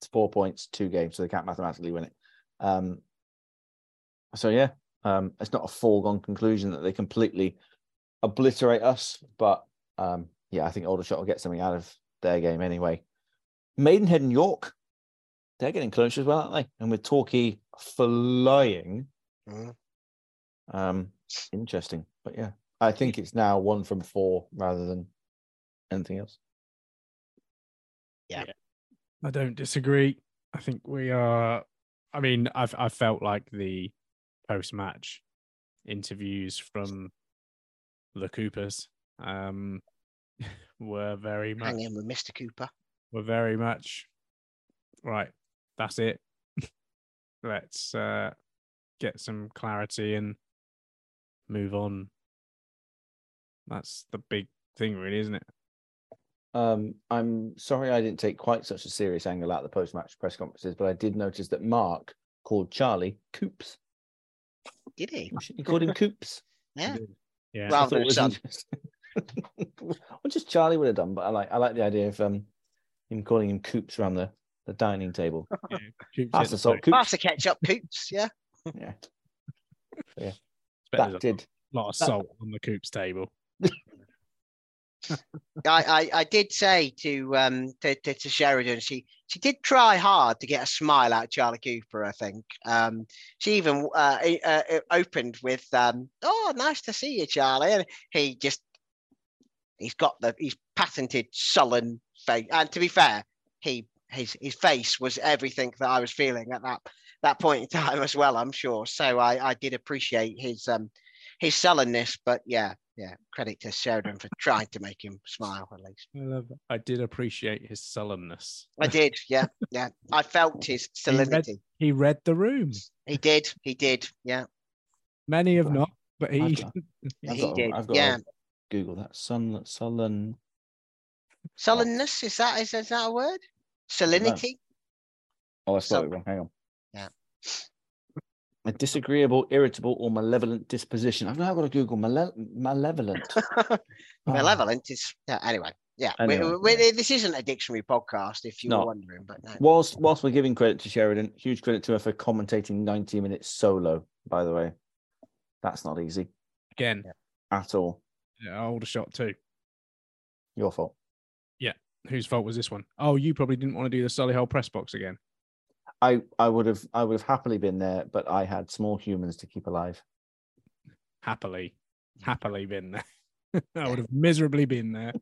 It's four points, two games, so they can't mathematically win it. Um, so yeah, um, it's not a foregone conclusion that they completely obliterate us, but um, yeah, I think Aldershot will get something out of their game anyway. Maidenhead and York, they're getting closer as well, aren't they? And with Torquay flying, Mhm. um, interesting. But yeah, I think it's now one from four rather than anything else. Yeah. I don't disagree. I think we are. I mean, I've I felt like the post match interviews from the Coopers um, were very much hang in with Mr Cooper were very much right. That's it. Let's uh, get some clarity and move on. That's the big thing, really, isn't it? Um, I'm sorry I didn't take quite such a serious angle at the post match press conferences, but I did notice that Mark called Charlie Coops. did he He called him Coops. yeah Yeah. I rather thought than it was son. interesting. just Charlie would have done, but I like I like the idea of um him calling him Coops around the, the dining table. yeah. Coops Pass it, the salt, so Pass Coops. the ketchup, Coops. Yeah. Yeah, there's that a lot of that- salt on the Coops table. I, I, I did say to um to, to, to Sheridan, she she did try hard to get a smile out of Charlie Cooper. I think um she even uh, uh, uh, opened with um oh nice to see you, Charlie, and he just he's got the he's patented sullen face. And to be fair, he his his face was everything that I was feeling at that that point in time as well. I'm sure. So I I did appreciate his um his sullenness, but yeah. Yeah, credit to Sheridan for trying to make him smile at least. I love it. I did appreciate his sullenness. I did, yeah, yeah. I felt his He read- He read the room. He did, he did, yeah. Many have not, but I've he. got- I've He got, did, I've got yeah. Google that. Sun, sullen. Sullenness is that is, is that a word? Salinity. Oh, I spelled Sul- it wrong. Hang on. Yeah. A disagreeable, irritable, or malevolent disposition. I've now got to Google male- malevolent. Malevolent is yeah, anyway. Yeah, we- Anyway, we- yeah. this isn't a dictionary podcast, if you No. were wondering, but no. Whilst whilst we're giving credit to Sheridan, huge credit to her for commentating 90 minutes solo. By the way, that's not easy Again, at all. yeah, shot too. Your fault. Yeah, whose fault was this one? Oh, you probably didn't want to do the Solihull press box again. I I would have I would have happily been there, but I had small humans to keep alive. Happily, happily been there. I would have miserably been there.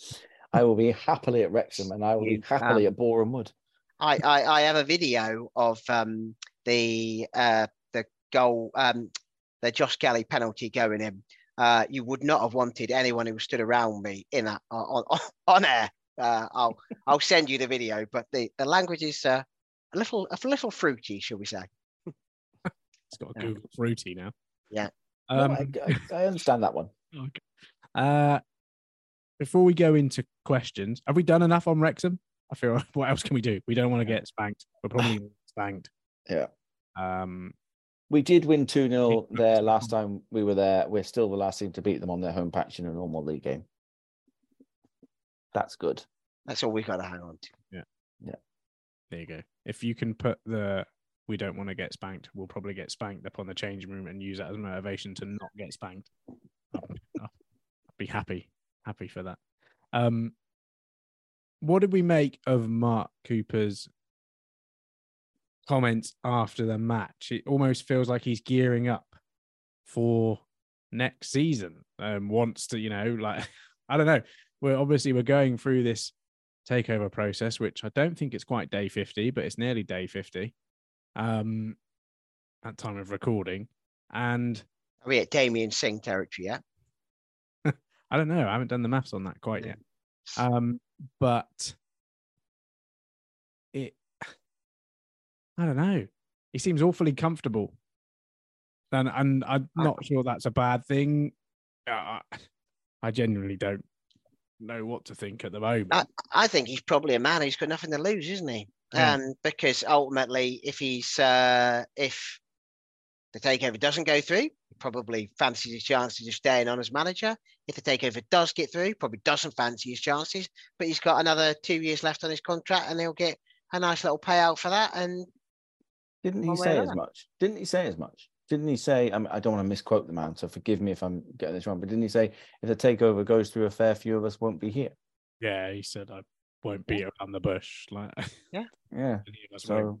I will be happily at Wrexham, and I will be happily at Boreham Wood. I, I, I have a video of um, the uh, the goal, um, the Josh Kelly penalty going in. Uh, you would not have wanted anyone who stood around me in that on on, on air. Uh, I'll I'll send you the video, but the, the language is uh, a little a little fruity, shall we say? It's got a Yeah. Google fruity now. Yeah. Um, I, I, I understand that one. okay. Uh, before we go into questions, have we done enough on Wrexham? I feel what else can we do? We don't want to get spanked. We're probably spanked. Yeah. Um, We did win 2 0 there last time we were there. We're still the last team to beat them on their home patch in a normal league game. That's good. That's all we've got to hang on to. There you go. If you can put the we don't want to get spanked, we'll probably get spanked up on the changing room and use that as motivation to not get spanked. I'll be happy, happy for that. Um, what did we make of Mark Cooper's comments after the match? It almost feels like he's gearing up for next season. Um, wants to, you know, like I don't know. We're obviously we're going through this takeover process, which I don't think it's quite day 50, but it's nearly day 50 um, at time of recording. And Are we at Damien Singh territory yet? I don't know, I haven't done the maths on that quite yet. Um, but it, I don't know. He seems awfully comfortable. And, and I'm not sure that's a bad thing. Uh, I genuinely don't know what to think at the moment. I think he's probably a man who's got nothing to lose, isn't he? Yeah. Um, because ultimately, if he's uh, if the takeover doesn't go through, he probably fancies his chances of staying on as manager. If the takeover does get through, probably doesn't fancy his chances, but he's got another two years left on his contract, and he'll get a nice little payout for that. And Didn't he One way or say as much? Didn't he say as much? Didn't he say? I, mean, I don't want to misquote the man, so forgive me if I'm getting this wrong. But didn't he say if the takeover goes through, a fair few of us won't be here? Yeah, he said I won't beat around the bush. Like Yeah. any of us won't. So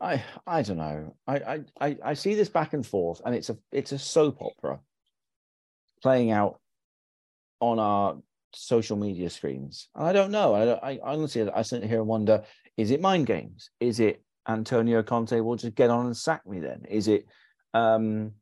I I don't know. I, I I I see this back and forth, and it's a it's a soap opera playing out on our social media screens. And I don't know. I don't- I honestly I sit here and wonder: is it mind games? Is it Antonio Conte will just get on and sack me? Then is it? um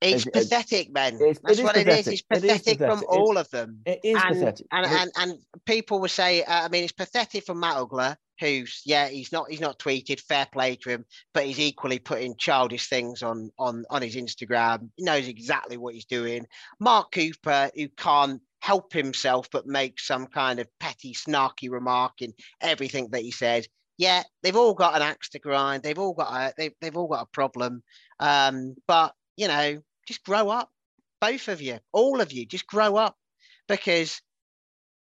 it's It- pathetic, Ben. it's- That's it what it is. pathetic. It's It is pathetic from pathetic. all of them. It is and, pathetic. And, and and people will say, uh, I mean, it's pathetic from Matt Ugler, who's yeah, he's not he's not tweeted, fair play to him, but he's equally putting childish things on on on his Instagram. He knows exactly what he's doing. Mark Cooper, who can't help himself but make some kind of petty, snarky remark in everything that he says. Yeah, they've all got an axe to grind. They've all got a they've, they've all got a problem. Um, but you know, just grow up both of you, all of you, just grow up because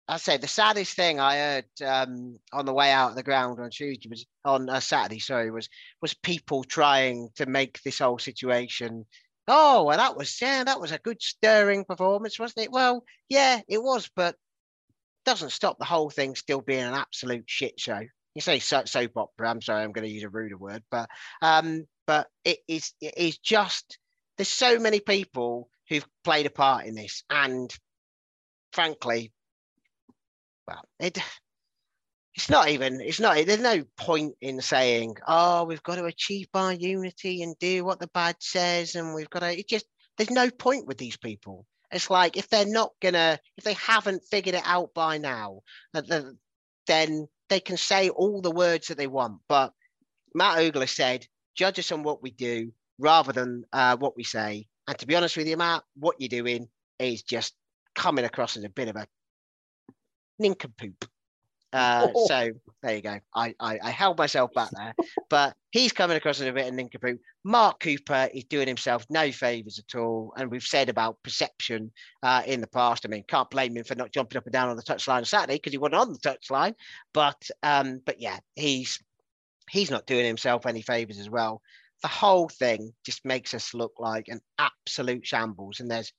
I say the saddest thing I heard um, on the way out of the ground on Tuesday was on uh, Saturday. Sorry, was was people trying to make this whole situation. Oh, well, that was yeah, that was a good stirring performance, wasn't it? Well, yeah, it was, but doesn't stop the whole thing still being an absolute shit show. You say soap opera. I'm sorry, I'm going to use a ruder word, but um, but it is it is just there's so many people who've played a part in this, and frankly, well, it it's not even it's not there's no point in saying oh we've got to achieve our unity and do what the badge says and we've got to it just there's no point with these people it's like if they're not gonna if they haven't figured it out by now then they can say all the words that they want but matt ogler said judge us on what we do rather than uh, what we say and to be honest with you matt what you're doing is just coming across as a bit of a nincompoop. Uh, oh. So there you go. I, I, I held myself back there, but he's coming across as a bit of nincompoop. Mark Cooper is doing himself no favors at all, and we've said about perception uh, in the past. I mean, can't blame him for not jumping up and down on the touchline on Saturday because he wasn't on the touchline. But um, but yeah, he's he's not doing himself any favors as well. The whole thing just makes us look like an absolute shambles, and there's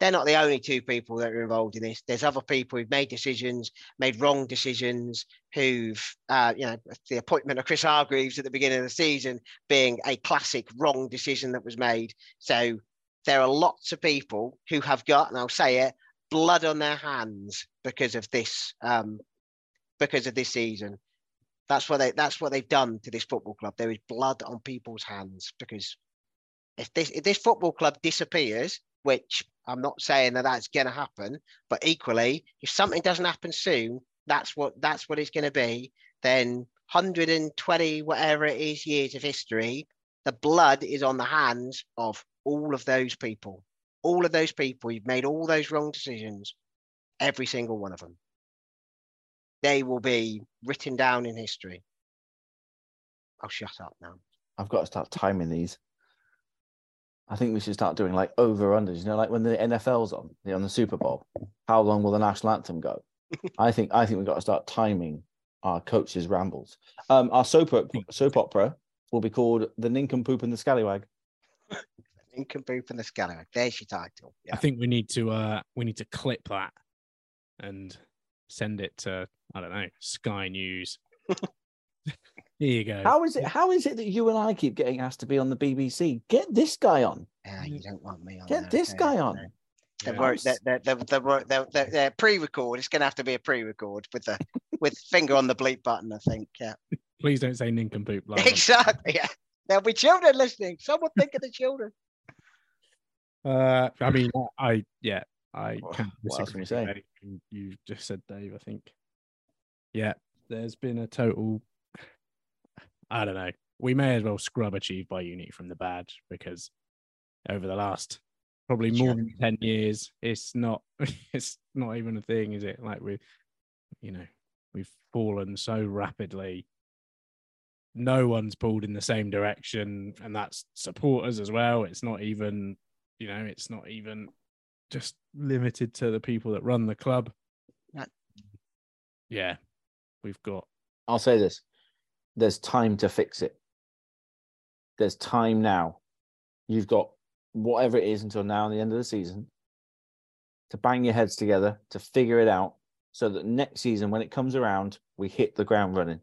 they're not the only two people that are involved in this. There's other people who've made decisions, made wrong decisions, who've, uh, you know, the appointment of Chris Hargreaves at the beginning of the season being a classic wrong decision that was made. So there are lots of people who have got, and I'll say it, blood on their hands because of this, um, because of this season. That's what they. That's what they've done to this football club. There is blood on people's hands because if this if this football club disappears, which I'm not saying that that's going to happen, but equally, if something doesn't happen soon, that's what that's what it's going to be. Then 120 whatever it is years of history, the blood is on the hands of all of those people. All of those people, you've made all those wrong decisions, every single one of them. They will be written down in history. I'll shut up now. I've got to start timing these. I think we should start doing like over unders. You know, like when the NFL's on, on the Super Bowl, how long will the national anthem go? I think I think we've got to start timing our coaches' rambles. Um, our soap soap opera will be called "The Nincompoop and the Scallywag." Nincompoop and the Scallywag. There's your title. Yeah. I think we need to uh we need to clip that and send it to I don't know Sky News. Here you go. How is it? How is it that you and I keep getting asked to be on the BBC? Get this guy on. Yeah, you don't want me on. Get there, this guy on. The, the, the, the, the, pre-record. It's going to have to be a pre-record with the with finger on the bleep button. I think. Yeah. Please don't say nincompoop. Exactly. Yeah. There'll be children listening. Someone think of the children. Uh, I mean, I yeah, I can't. What else can you say? You just said, Dave. I think. Yeah, there's been a total I don't know. We may as well scrub achieve by unity from the badge because over the last probably more than 10 years, it's not it's not even a thing, is it? Like we you know, we've fallen so rapidly. No one's pulled in the same direction, and that's supporters as well. It's not even, you know, it's not even just limited to the people that run the club. Yeah, we've got. I'll say this: there's time to fix it. There's time now. You've got whatever it is until now and the end of the season to bang your heads together to figure it out so that next season when it comes around we hit the ground running.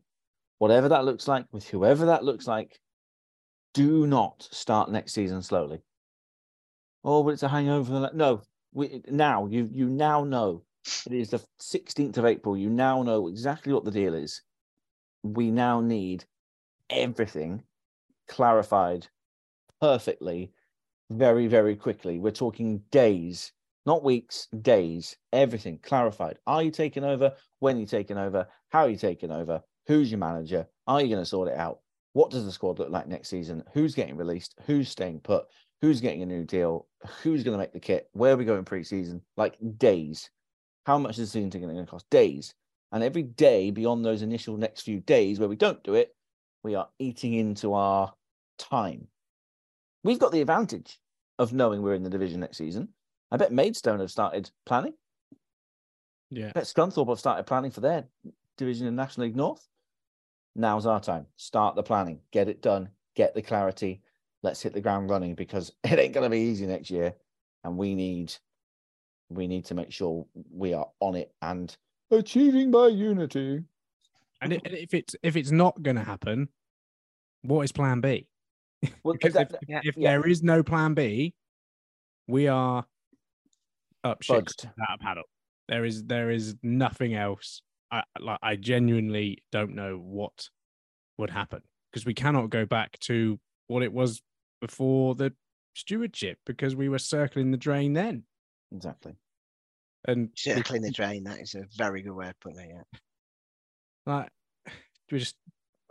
Whatever that looks like with whoever that looks like do not start next season slowly. Oh but it's a hangover no we, now you you now know. It is the 16th of april. You now know exactly what the deal is we now need everything clarified perfectly very, very quickly. We're talking days, not weeks, days, everything clarified. Are you taking over? When are you taking over? How are you taking over? Who's your manager? Are you going to sort it out? What does the squad look like next season? Who's getting released? Who's staying put? Who's getting a new deal? Who's going to make the kit? Where are we going pre-season? Like days. How much is the season going to cost? Days. And every day beyond those initial next few days where we don't do it, we are eating into our time. We've got the advantage. of knowing we're in the division next season. I bet Maidstone have started planning. Yeah. I bet Scunthorpe have started planning for their division in National League North. Now's our time. Start the planning. Get it done. Get the clarity. Let's hit the ground running because it ain't going to be easy next year, and we need we need to make sure we are on it and achieving by unity. And i- if it's if it's not going to happen, what is Plan B? Well, Because that- if, yeah, if yeah. there is no Plan B, we are up shit Budged. out of paddle. There is there is nothing else. I like I genuinely don't know what would happen because we cannot go back to what it was before the stewardship because we were circling the drain then. exactly. And we- Circling the drain. That is a very good way of putting it. Yeah. like we just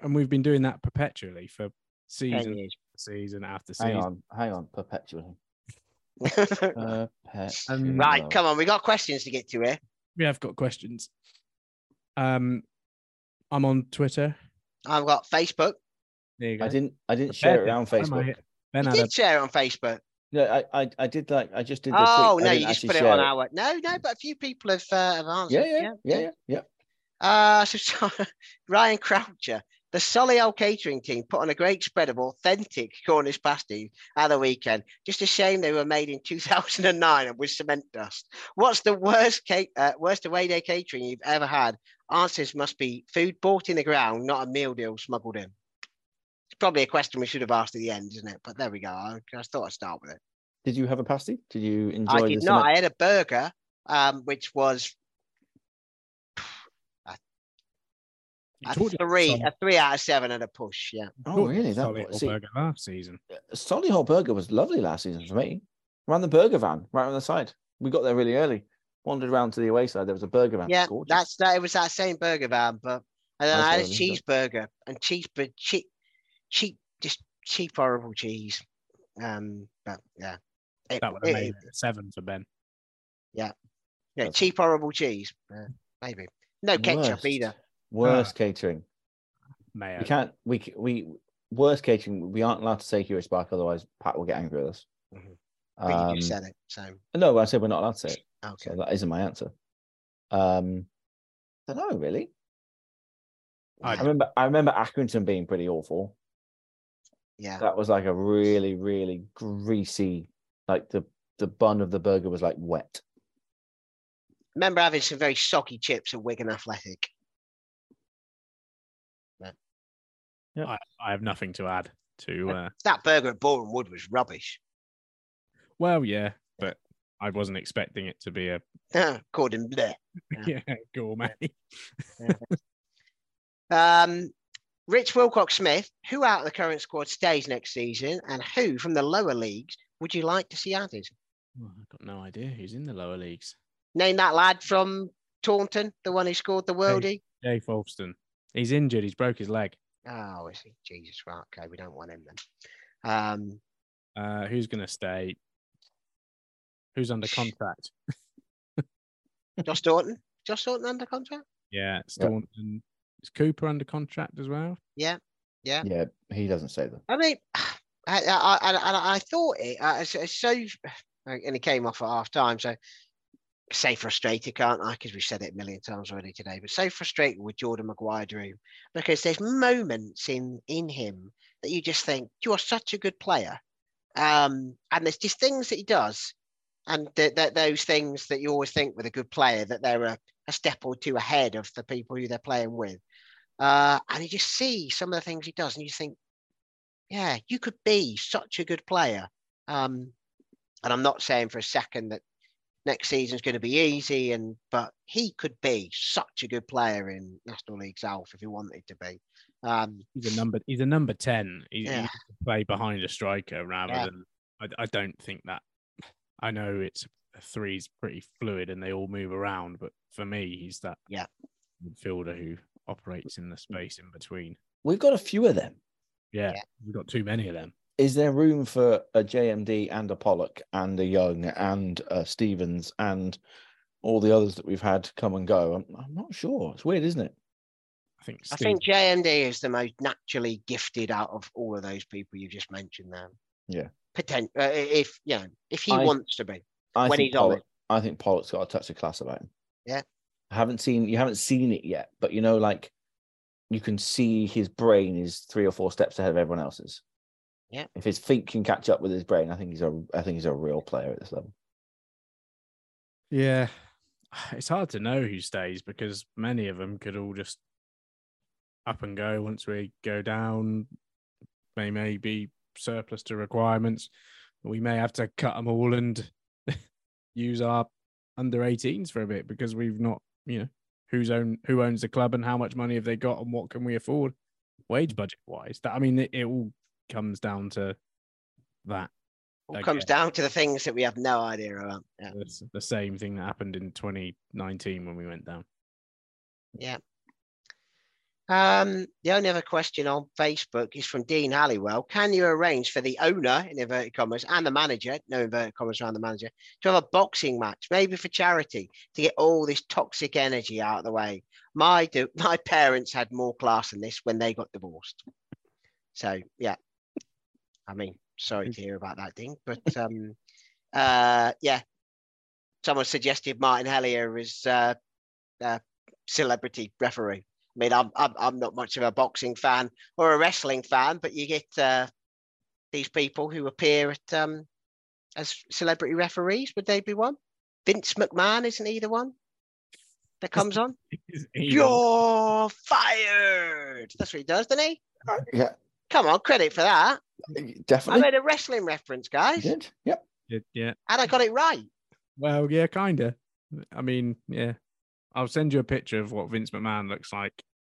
and we've been doing that perpetually for Ten season years. season after Hang season. on, hang on, perpetually. Perpetually. Right, come on. We got questions to get to here. We have got questions. Um, I'm on Twitter. I've got Facebook. There you go. I didn't. I didn't Ben share it did. around Ben Facebook. might- Ben You had a did share it on Facebook. No, I, I, I did like. I just did. The Oh no, you just put it on our. No, no, but a few people have, uh, have answered. Yeah, yeah, yeah, yeah, yeah. Uh, so, Ryan Croucher, the Solihull catering team put on a great spread of authentic Cornish pasties at the weekend. Just a shame they were made in 2009 and with cement dust. What's the worst cake, uh, worst away day catering you've ever had? Answers must be food bought in the ground, not a meal deal smuggled in. It's probably a question we should have asked at the end, isn't it? But there we go. I, I thought I'd start with it. Did you have a pasty? Did you enjoy? I did not. cement- I had a burger, um, which was you a three, a three out of seven at a push. Yeah. Oh, talked really? about That Solihull was- see- burger last season. Solihull Burger was lovely last season for me. Ran the burger van right on the side. We got there really early. Wandered around to the away side. There was a burger van. Yeah, Gorgeous. that's that. It was that same burger van, but and then Nice I had a one, isn't cheeseburger and cheese, but cheap, cheap, just cheap, horrible cheese. Um, but yeah, it, That would have made it a seven for Ben. yeah, That's- cheap, horrible cheese. Uh, maybe no ketchup Worst. either. Worst catering. Mayo. We can't. We we worst catering. We aren't allowed to say Hero Spark, otherwise Pat will get angry with us. Mhm. But you Um, just said it, so no, I said we're not allowed to say it. okay. So that isn't my answer. Um, I don't know really. I I remember. I remember Accrington being pretty awful. Yeah, That was like a really, really greasy. Like the the bun of the burger was like wet. remember having some very soggy chips at Wigan Athletic. I, I have nothing to add to. Uh, That burger at Boreham Wood was rubbish. well, yeah, but I wasn't expecting it to be a According bleh. yeah, gourmet. Um, Rich Wilcox Smith, who out of the current squad stays next season, and who from the lower leagues would you like to see added? Oh, I've got no idea who's in the lower leagues. Name that lad from Taunton, the one who scored the worldie. Jay Folston. He's injured. He's broke his leg. Oh, is he? Jesus, right. Okay, we don't want him then. Um, Uh, who's going to stay? Who's under contract? Josh Staunton. Josh Staunton under contract? Yeah, Staunton. Is Cooper under contract as well? Yeah. Yeah, yeah. he doesn't say that. I mean, I, I, I, I, I thought it. Uh, it's, it's so, and it came off at half time. So, say frustrated, can't I? Because we've said it a million times already today. But so frustrated with Jordan Maguire Drew because there's moments in in him that you just think you are such a good player, um, and there's just things that he does, and th- th- those things that you always think with a good player that they're a, a step or two ahead of the people who they're playing with. Uh, and you just see some of the things he does, and you think, yeah, you could be such a good player. Um, and I'm not saying for a second that next season's going to be easy, and but he could be such a good player in National League South if he wanted to be. Um, He's a number. He's a number ten. He, he Yeah. to play behind a striker rather Yeah. than. I, I don't think that. I know it's a three's pretty fluid and they all move around, but for me, he's that Yeah. midfielder who operates in the space in between. We've got a few of them. Yeah, Yeah. we've got too many of them. Is there room for a JMD and a Pollock and a Young and a Stevens and all the others that we've had come and go? I'm, I'm not sure. It's weird, isn't it? I think. I think JMD is the most naturally gifted out of all of those people you just mentioned there. Yeah. Potent, uh, if you know, if he I- wants to be. I when think he's on Pollock, it. I think Pollock's got a touch of class about him. Yeah. I haven't seen you haven't seen it yet, but you know, like you can see his brain is three or four steps ahead of everyone else's. Yeah. If his feet can catch up with his brain, I think he's a I think he's a real player at this level. Yeah, it's hard to know who stays because many of them could all just up and go once we go down. They may be surplus to requirements. We may have to cut them all and use our under 18s for a bit because we've not, you know, who's own who owns the club and how much money have they got and what can we afford wage budget wise. That I mean, it, it all comes down to that. All Okay. comes down to the things that we have no idea about. Yeah. It's the same thing that happened in 2019 when we went down. Um, the only other question on Facebook is from Dean Halliwell. Can you arrange for the owner, in inverted commas, and the manager, no inverted commas around the manager, to have a boxing match, maybe for charity, to get all this toxic energy out of the way? My do my parents had more class than this when they got divorced. So yeah. I mean, sorry to hear about that, Dean. But um uh yeah. Someone suggested Martin Hellier as uh, uh celebrity referee. I mean, I'm, I'm I'm not much of a boxing fan or a wrestling fan, but you get uh, these people who appear at um, as celebrity referees. Would they be one? Vince McMahon isn't he the one that comes on? You're fired. That's what he does, doesn't he? Yeah, Come on, credit for that. Definitely. I made a wrestling reference, He guys, did. Yep. Yeah, yeah. and I got it right. Well, yeah, kinda. I mean, yeah. I'll send you a picture of what Vince McMahon looks like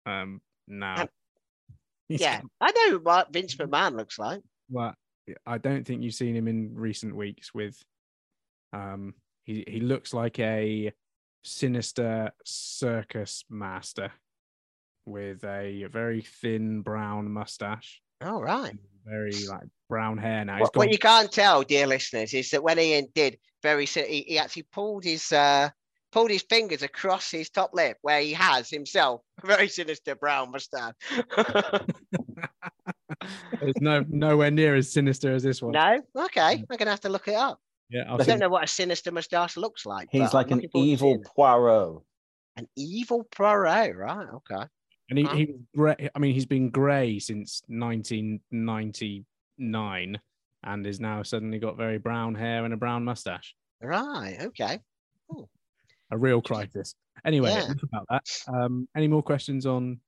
um now. Um, Yeah, I know what Vince McMahon looks like. well, I don't think you've seen him in recent weeks with um he he looks like a sinister circus master with a very thin brown mustache, All right. very like brown hair now. What, what you can't tell, dear listeners, is that when Ian did very, he, he actually pulled his uh, pulled his fingers across his top lip, where he has himself a very sinister brown mustache. It's no nowhere near as sinister as this one. no, okay, I'm gonna have to look it up. Yeah, I'll I don't send, know what a sinister mustache looks like. He's like I'm an looking forward to evil seeing. Poirot. an evil Poirot, right? Okay. and he, Huh? he was grey. I mean, he's been grey since 1999, and is now suddenly got very brown hair and a brown mustache. Right. Okay. A real crisis. Anyway, Yeah. about that. Um, any more questions on?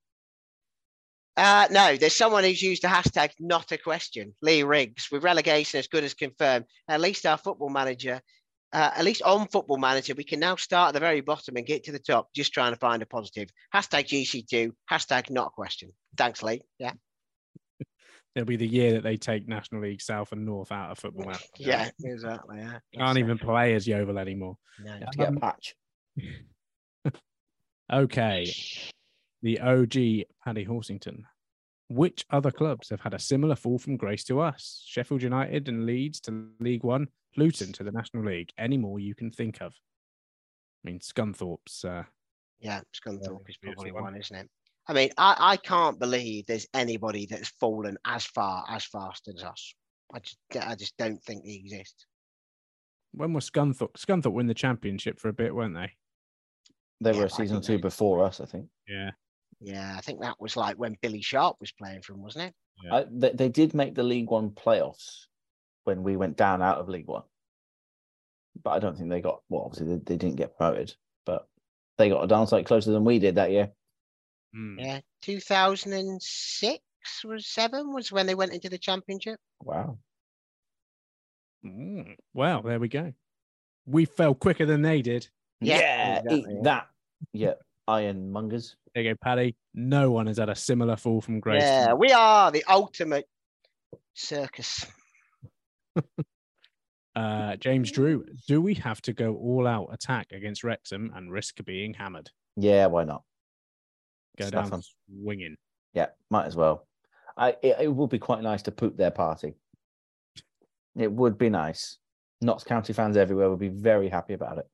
Uh, no, there's someone who's used the hashtag not a question. Lee Riggs, with relegation as good as confirmed. At least our football manager, uh, at least on football manager, we can now start at the very bottom and get to the top, just trying to find a positive. Hashtag GC2, hashtag not a question. Thanks, Lee. Yeah. It'll be the year that they take National League South and North out of football. Manager. Yeah, exactly. Yeah. can't even play as Yeovil anymore. No. You have to get a Um, patch. Okay, the OG Paddy Horsington. Which other clubs have had a similar fall from grace to us? Sheffield United and Leeds to League One, Luton to the National League. Any more you can think of? I mean, Scunthorpe's. Uh, Yeah, Scunthorpe Yeah, is probably one. one, isn't it? I mean, I, I can't believe there's anybody that's fallen as far as fast as us. I just I just don't think they exist. when was Scunthorpe? Scunthorpe win the championship for a bit, weren't they? They Yeah, were I a season two they- before us, I think. Yeah. Yeah, I think that was like when Billy Sharp was playing for him, wasn't it? Yeah. I, they, they did make the League One playoffs when we went down out of League One, but I don't think they got. Well, obviously they, they didn't get promoted, but they got a downside closer than we did that year. Hmm. Yeah, 2006 was seven was when they went into the championship. Wow. Mm, Well, there we go. We fell quicker than they did. Yeah, eat exactly, yeah. that. Yeah, ironmongers. There you go, Paddy. No one has had a similar fall from grace. Yeah, we are the ultimate circus. Uh, James Drew, do we have to go all out attack against Wrexham and risk being hammered? Yeah, why not? Go Stuff down 'em. swinging. Yeah, might as well. I it, it would be quite nice to poop their party. It would be nice. Notts County fans everywhere would be very happy about it,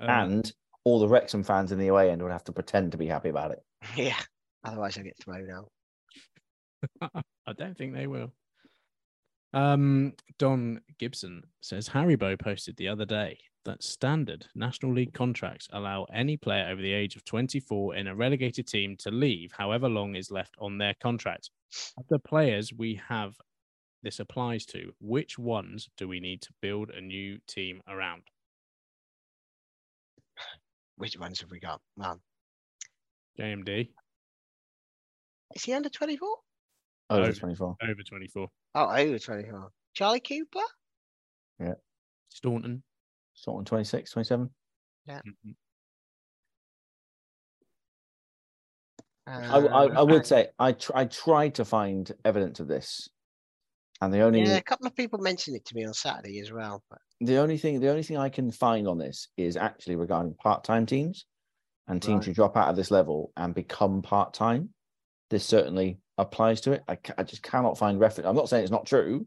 Uh, and all the Wrexham fans in the away end would have to pretend to be happy about it. Yeah, otherwise I get thrown out. I don't think they will. Um, Don Gibson says Haribo posted the other day that standard National League contracts allow any player over the age of 24 in a relegated team to leave however long is left on their contract. Of the players we have this applies to, which ones do we need to build a new team around? Which ones have we got? Well, JMD is he under 24? Over Over. 24. over 24. Oh, over 24. Charlie Cooper? Yeah. Staunton. Sort of 26, 27. Mhm. I, I, I Uh, would say I, tr- I tried to find evidence of this. And the only Yeah, a couple of people mentioned it to me on Saturday as well. But the only thing the only thing I can find on this is actually regarding part-time teams and teams Right. who drop out of this level and become part-time. This certainly applies to it. I, I just cannot find reference. I'm not saying it's not true.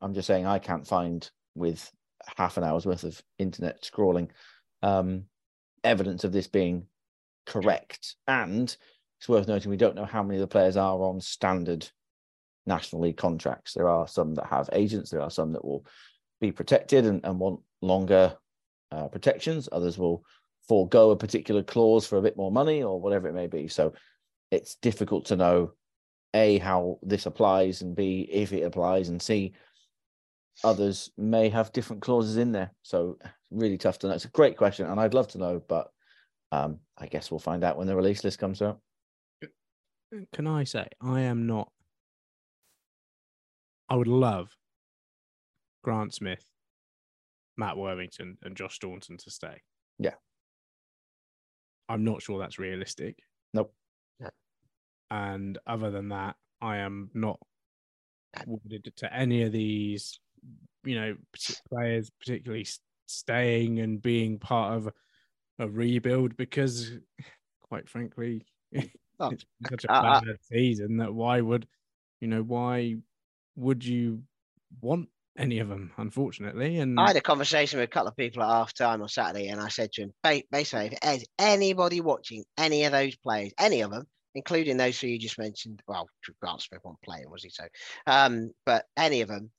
I'm just saying I can't find with half an hour's worth of internet scrolling um, evidence of this being correct. And it's worth noting we don't know how many of the players are on standard National League contracts. There are some that have agents. There are some that will be protected and, and want longer uh, protections. Others will forego a particular clause for a bit more money or whatever it may be. So it's difficult to know a how this applies and b if it applies and c others may have different clauses in there. So really tough to know. It's a great question, and I'd love to know, but um, I guess we'll find out when the release list comes out. Can I say I am not? I would love Grant Smith, Matt Worthington, and Josh Staunton to stay. Yeah. I'm not sure that's realistic. Nope. No. And other than that, I am not wedded to any of these, you know, players, particularly staying and being part of a rebuild because, quite frankly, Oh, it's been such a I- I- bad season that why would, you know, why would you want any of them? Unfortunately, and I had a conversation with a couple of people at half time on Saturday, and I said to him, basically, if there's anybody watching any of those players, any of them, including those who you just mentioned, well, Grant Smith wasn't playing, was he? So, um, but any of them,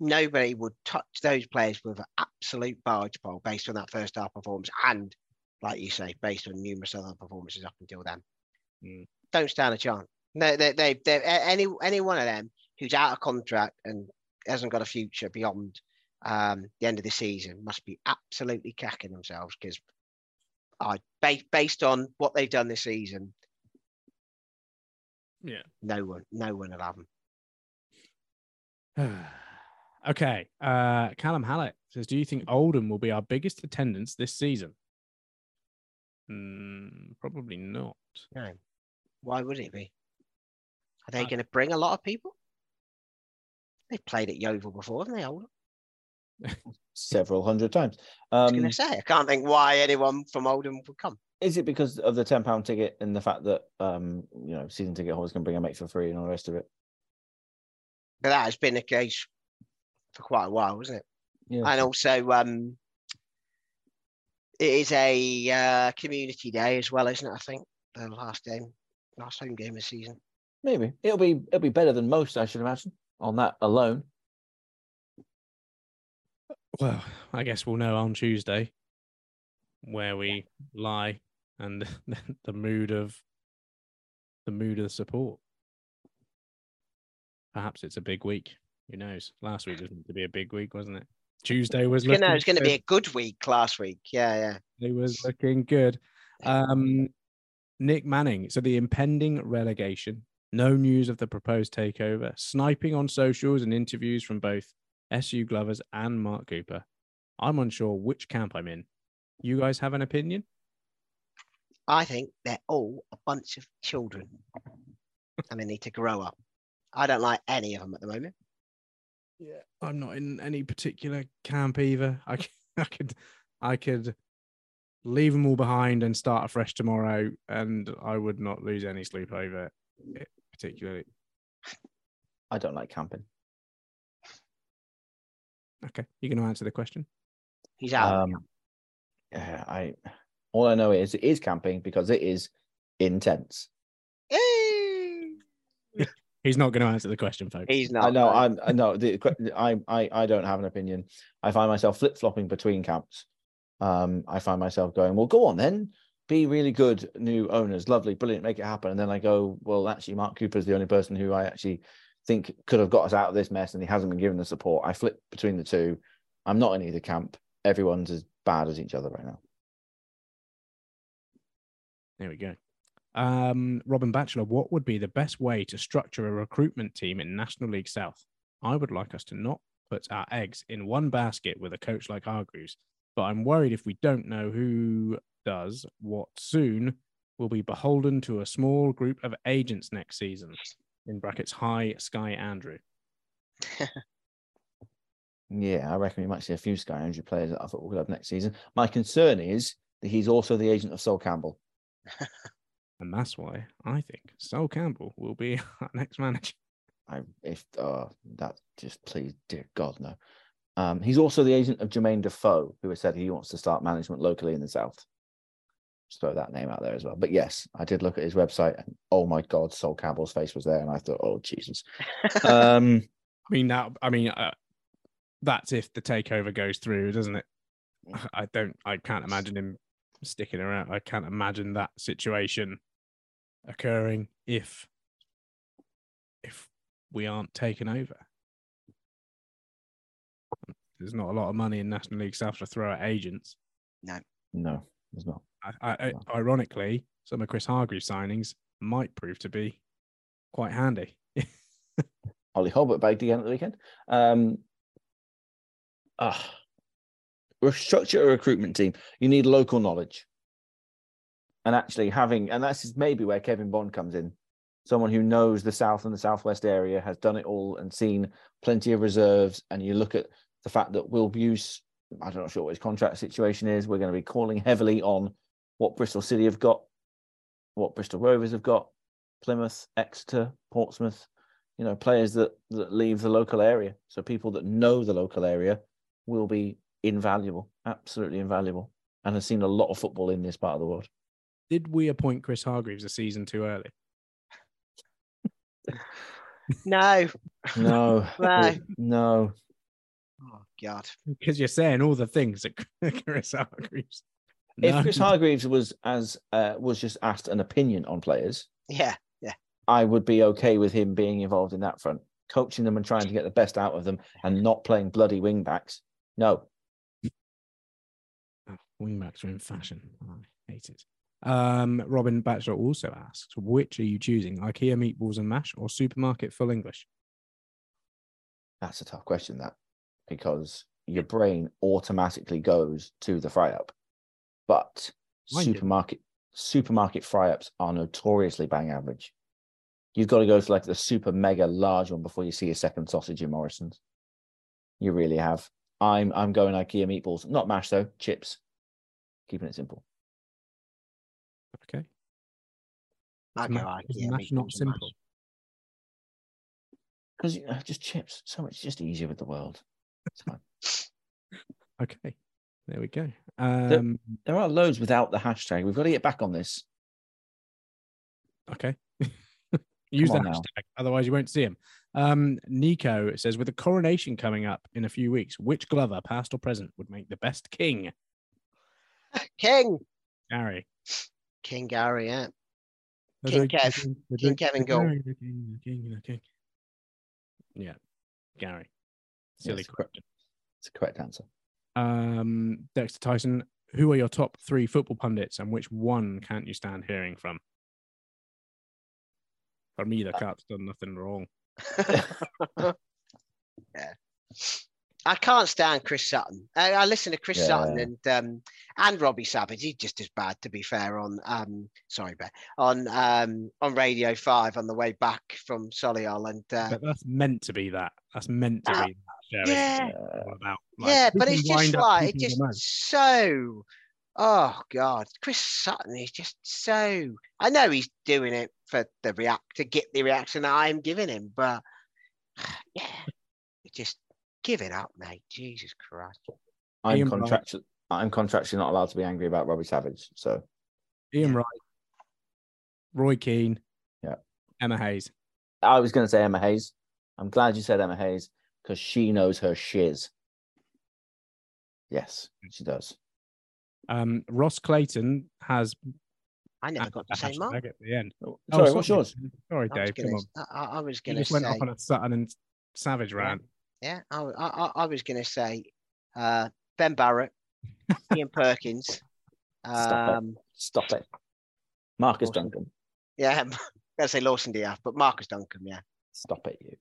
nobody would touch those players with an absolute barge pole based on that first half performance, and like you say, based on numerous other performances up until then. Mm. Don't stand a chance. No, they, they, they, any, any one of them who's out of contract and hasn't got a future beyond um, the end of the season must be absolutely cacking themselves because I based based on what they've done this season, yeah. no one, no one will have them. okay. Uh, Callum Hallett says, "Do you think Oldham will be our biggest attendance this season?" Mm, probably not. No, why would it be? Are they Uh, going to bring a lot of people? They've played at Yeovil before, haven't they? Oldham? Several hundred times. I was Um, going to say, I can't think why anyone from Oldham would come. is it because of the ten pound ticket and the fact that um, you know season ticket holders can bring a mate for free and all the rest of it? But that has been the case for quite a while, isn't it? Yeah. And also, um, it is a uh, community day as well, isn't it? I think the last game, last home game of the season. Maybe it'll be it'll be better than most, I should imagine, on that alone. Well, I guess we'll know on Tuesday where we lie and the mood of the mood of the support. Perhaps it's a big week. Who knows? Last week was meant to be a big week, wasn't it? Tuesday was You looking. know, it's going to be a good week last week. Yeah, yeah. It was looking good. Um, Nick Manning. So the impending relegation. No news of the proposed takeover. Sniping on socials and interviews from both SU Glovers and Mark Cooper. I'm unsure which camp I'm in. You guys have an opinion? I think they're all a bunch of children and they need to grow up. I don't like any of them at the moment. Yeah, I'm not in any particular camp either. I c- I could I could leave them all behind and start afresh tomorrow, and I would not lose any sleep over it particularly. I don't like camping. Okay, you're going to answer the question? He's out. Um, yeah, I all I know is it is camping because it is intense. He's not going to answer the question, folks. He's not. I know. no. I'm. I know. The, I. I. I don't have an opinion. I find myself flip flopping between camps. Um. I find myself going, well, go on then. Be really good new owners. Lovely, brilliant. Make it happen. And then I go, well, actually, Mark Cooper's the only person who I actually think could have got us out of this mess, and he hasn't been given the support. I flip between the two. I'm not in either camp. Everyone's as bad as each other right now. There we go. Um, Robin Batchelor, what would be the best way to structure a recruitment team in National League South? I would like us to not put our eggs in one basket with a coach like Hargreaves, but I'm worried if we don't know who does what soon, we'll be beholden to a small group of agents next season. In brackets, hi, Sky Andrew. Yeah, I reckon we might see a few Sky Andrew players at our football club next season. My concern is that he's also the agent of Sol Campbell. And that's why I think Sol Campbell will be our next manager. I if uh that just please, dear God, no. Um, he's also the agent of Jermaine Defoe, who has said he wants to start management locally in the south. Just throw that name out there as well. But yes, I did look at his website, and oh my God, Sol Campbell's face was there, and I thought, oh Jesus. Um, I mean, that, I mean, uh, that's if the takeover goes through, doesn't it? I don't, I can't imagine him sticking around. I can't imagine that situation occurring if, if we aren't taken over. There's not a lot of money in National League South to throw at agents. No, no, there's not. I, I, No. ironically, some of Chris Hargreaves' signings might prove to be quite handy. Ollie Holbert bagged again at the weekend. Um, ah, restructure a recruitment team. You need local knowledge, and actually having, and that's maybe where Kevin Bond comes in. Someone who knows the south and the southwest area has done it all and seen plenty of reserves. And you look at the fact that Will Buse, I'm not sure what his contract situation is. We're going to be calling heavily on what Bristol City have got, what Bristol Rovers have got, Plymouth, Exeter, Portsmouth you know players that that leave the local area so people that know the local area will be invaluable absolutely invaluable and have seen a lot of football in this part of the world Did we appoint Chris Hargreaves a season too early? no. no No. no Oh God. Because you're saying all the things that Chris Hargreaves. if chris hargreaves was as uh, was just asked an opinion on players Yeah. yeah, i would be okay with him being involved in that front coaching them and trying to get the best out of them and not playing bloody wing backs no Oh, wingbacks are in fashion. I hate it. Um, Robin Batchelor also asks, which are you choosing, IKEA meatballs and mash or supermarket full English? That's a tough question, that because your brain automatically goes to the fry up. But Mine didn't. supermarket supermarket fry ups are notoriously bang average. You've got to go to like the super mega large one before you see a second sausage in Morrison's. You really have. I'm I'm going IKEA meatballs, not mash though, chips. Keeping it simple. Okay. I Is go is IKEA mash not meatballs and mash. simple? Because uh, just chips, so much just easier with the world. It's. Okay. There we go. Um, there are loads without the hashtag. We've got to get back on this. Okay. Use the on now. hashtag, otherwise you won't see him. Um, Nico says, with the coronation coming up in a few weeks, which Glover, past or present, would make the best king? King. Gary. King Gary, yeah. King Drake, the Kev. King, the King Drake, Kevin the Gold. King, the King, the King. Yeah, Gary. Silly Yes, question. It's a correct answer. Um, Dexter Tyson, who are your top three football pundits and which one can't you stand hearing from? For me, the cat's done nothing wrong. yeah. I can't stand Chris Sutton. I, I listen to Chris Sutton and um, and Robbie Savage. He's just as bad, to be fair. On um, sorry, Ben, on um, on Radio Five on the way back from Solihull, and uh, But that's meant to be that. That's meant to Ah, be that. Jerry. yeah, All about, yeah, but it's just like it people just so. Oh God, Chris Sutton is just so. I know he's doing it for the react to get the reaction that I'm giving him, but yeah, just give it up, mate. Jesus Christ. I'm Ian Wright. contractually I'm contractually not allowed to be angry about Robbie Savage. So Ian Yeah. Wright, Roy Keane, Yeah. Emma Hayes. I was going to say Emma Hayes. I'm glad you said Emma Hayes because she knows her shiz. Yes, she does. Um, Ross Clayton has I never got the same mark. at the end. Sorry, Oh, what's yours? Sorry, I was Dave. Come gonna, on. I, I- I was going to say, went off on a Sutton and Savage rant. yeah, I, I, I- I was going to say uh, Ben Barrett, Ian Perkins. Stop it. Um, Stop it. Marcus Awesome. Duncan. yeah, I'm going to say Lawson Diaz, but Marcus Duncan, yeah. Stop it, you.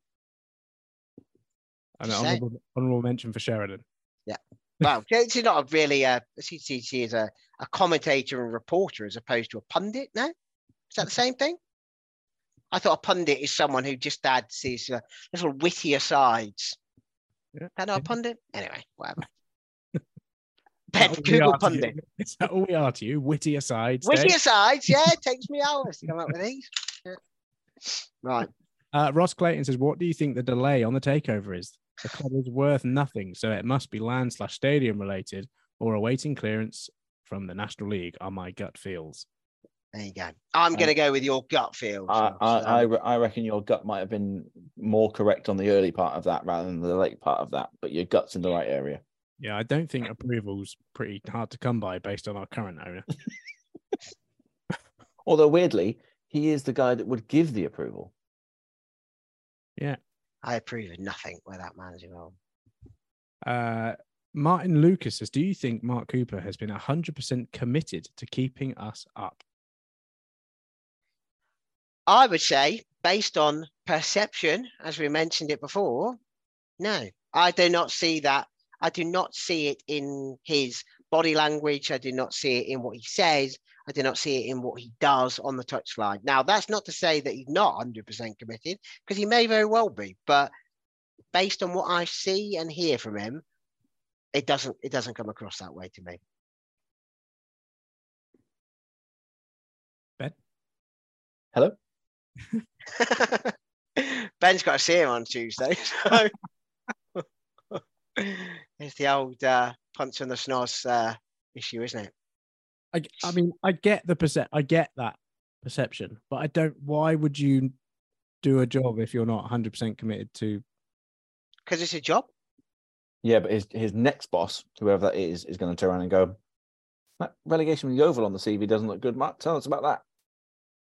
An honourable, honourable mention for Sheridan. Yeah. Well, she's not a really a she, she, she is a, a commentator and reporter as opposed to a pundit. No, is that the same thing? I thought a pundit is someone who just adds these uh, little witty asides. Yeah, That not a pundit? Anyway, whatever. Ben, that all we Google are to you? pundit. Is that all we are to you? Witty asides. Witty Dave? asides, yeah, it takes me hours to come up with these. Yeah. Right. Uh, Ross Clayton says, "What do you think the delay on the takeover is? The club is worth nothing, so it must be land slash stadium related or awaiting clearance from the National League. Are my gut feels." There you go. I'm going to um, go with your gut feel. I, Sean, I, I, I reckon your gut might have been more correct on the early part of that rather than the late part of that, but your gut's in the right area. Yeah, I don't think approval's pretty hard to come by based on our current owner. Although weirdly, he is the guy that would give the approval. I approve of nothing where that man's involved. Uh, Martin Lucas says, "Do you think Mark Cooper has been hundred percent committed to keeping us up?" I would say, based on perception, as we mentioned it before, no, I do not see that. I do not see it in his body language. I do not see it in what he says. I do not see it in what he does on the touchline. Now, that's not to say that he's not 100% committed, because he may very well be. But based on what I see and hear from him, it doesn't. It doesn't come across that way to me. Ben, hello? Ben's got to see him on Tuesday. So it's the old uh, punch on the snoz uh, issue, isn't it? I, I mean, I get the percep- I get that perception, but I don't. Why would you do a job if you're not 100 percent committed to? Because it's a job. Yeah, but his, his next boss, whoever that is, is going to turn around and go, that relegation with the oval on the CV doesn't look good, Matt. Tell us about that.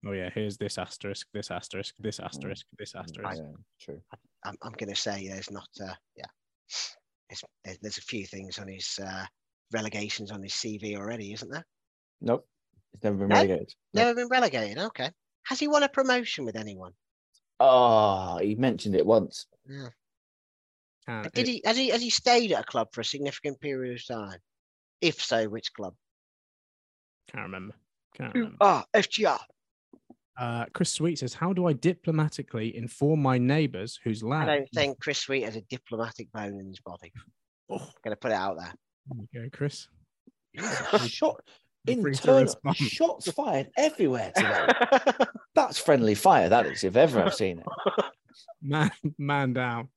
Oh yeah, here's this asterisk, this asterisk, this asterisk, this asterisk. Yeah, true. I'm, I'm going to say there's not. Uh, yeah, there's, there's there's a few things on his uh, relegations on his CV already, isn't there? Nope. He's never been No? relegated. Nope. Never been relegated. Okay. Has he won a promotion with anyone? Oh, he mentioned it once. And Uh, Did it- he? Has he? Has he stayed at a club for a significant period of time? If so, which club? Can't remember. Can't remember. Ah, FGR. Uh, Chris Sweet says, "How do I diplomatically inform my neighbours whose land?" I don't think Chris Sweet has a diplomatic bone in his body. Oh, Going to put it out there. there you go, Chris. Shot Feel free to internal respond. shots fired everywhere today. That's friendly fire, that is, if ever I've seen it. man man down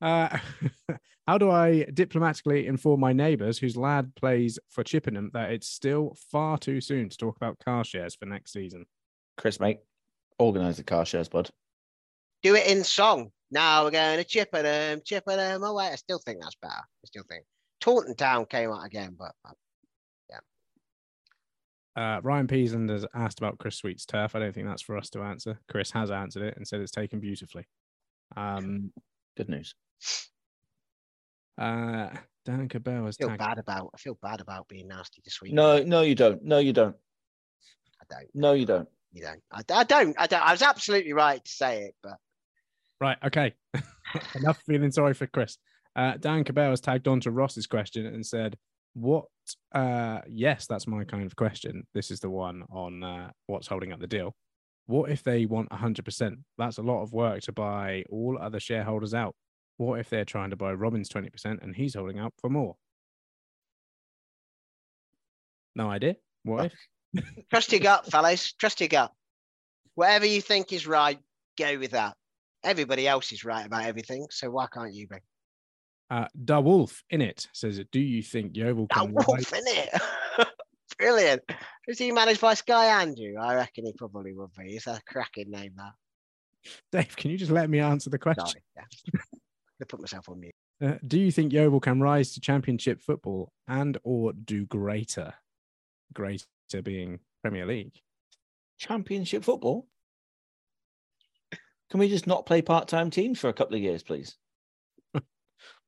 uh how do i diplomatically inform my neighbors whose lad plays for chippenham that it's still far too soon to talk about car shares for next season Chris, mate, organise the car shares, bud. Do it in song. Now we're going to Chippenham, Chippenham away. I still think that's better. I still think Taunton Town came out again, but uh, ryan peasland has asked about chris sweet's turf i don't think that's for us to answer chris has answered it and said it's taken beautifully um Good news. uh dan cabell has I feel tagged bad about. I feel bad about being nasty this week. No, no, you don't. No, you don't. I don't. No, you don't. You don't. I, I don't. I don't. I was absolutely right to say it, but Right. Okay. Enough feeling sorry for Chris. Uh, Dan Cabell has tagged on to Ross's question and said, "What? Uh, yes, that's my kind of question. This is the one on uh, what's holding up the deal. What if they want 100%? That's a lot of work to buy all other shareholders out. What if they're trying to buy Robin's 20% and he's holding out for more? No idea. What if? trust your gut, fellas. Trust your gut. Whatever you think is right, go with that. Everybody else is right about everything, so why can't you be? Uh, Da Wolf in it says, "Do you think Yeovil That can wolf, rise- in it. Brilliant. Is he managed by Sky Andrew? I reckon he probably would be. It's a cracking name, that. Dave, can you just let me answer the question? Sorry. Yeah. I put myself on mute. Uh, do you think Yeovil can rise to championship football and or do greater? Greater being Premier League. Championship football. Can we just not play part-time teams for a couple of years, please?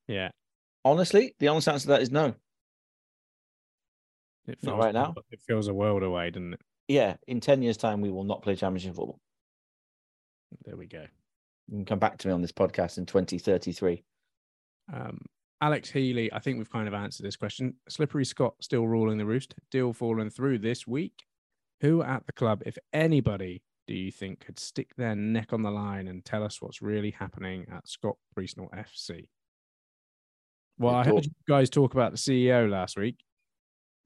Yeah. Honestly, the honest answer to that is no. It Not feels right now. It feels a world away, doesn't it? Yeah, in 10 years' time, we will not play championship football. There we go. You can come back to me on this podcast in 2033. Um, Alex Healy, I think we've kind of answered this question. Slippery Scott still ruling the roost, deal falling through this week. Who at the club, if anybody, do you think could stick their neck on the line and tell us what's really happening at Scott Priestnall FC? Well, I heard you guys talk about the CEO last week.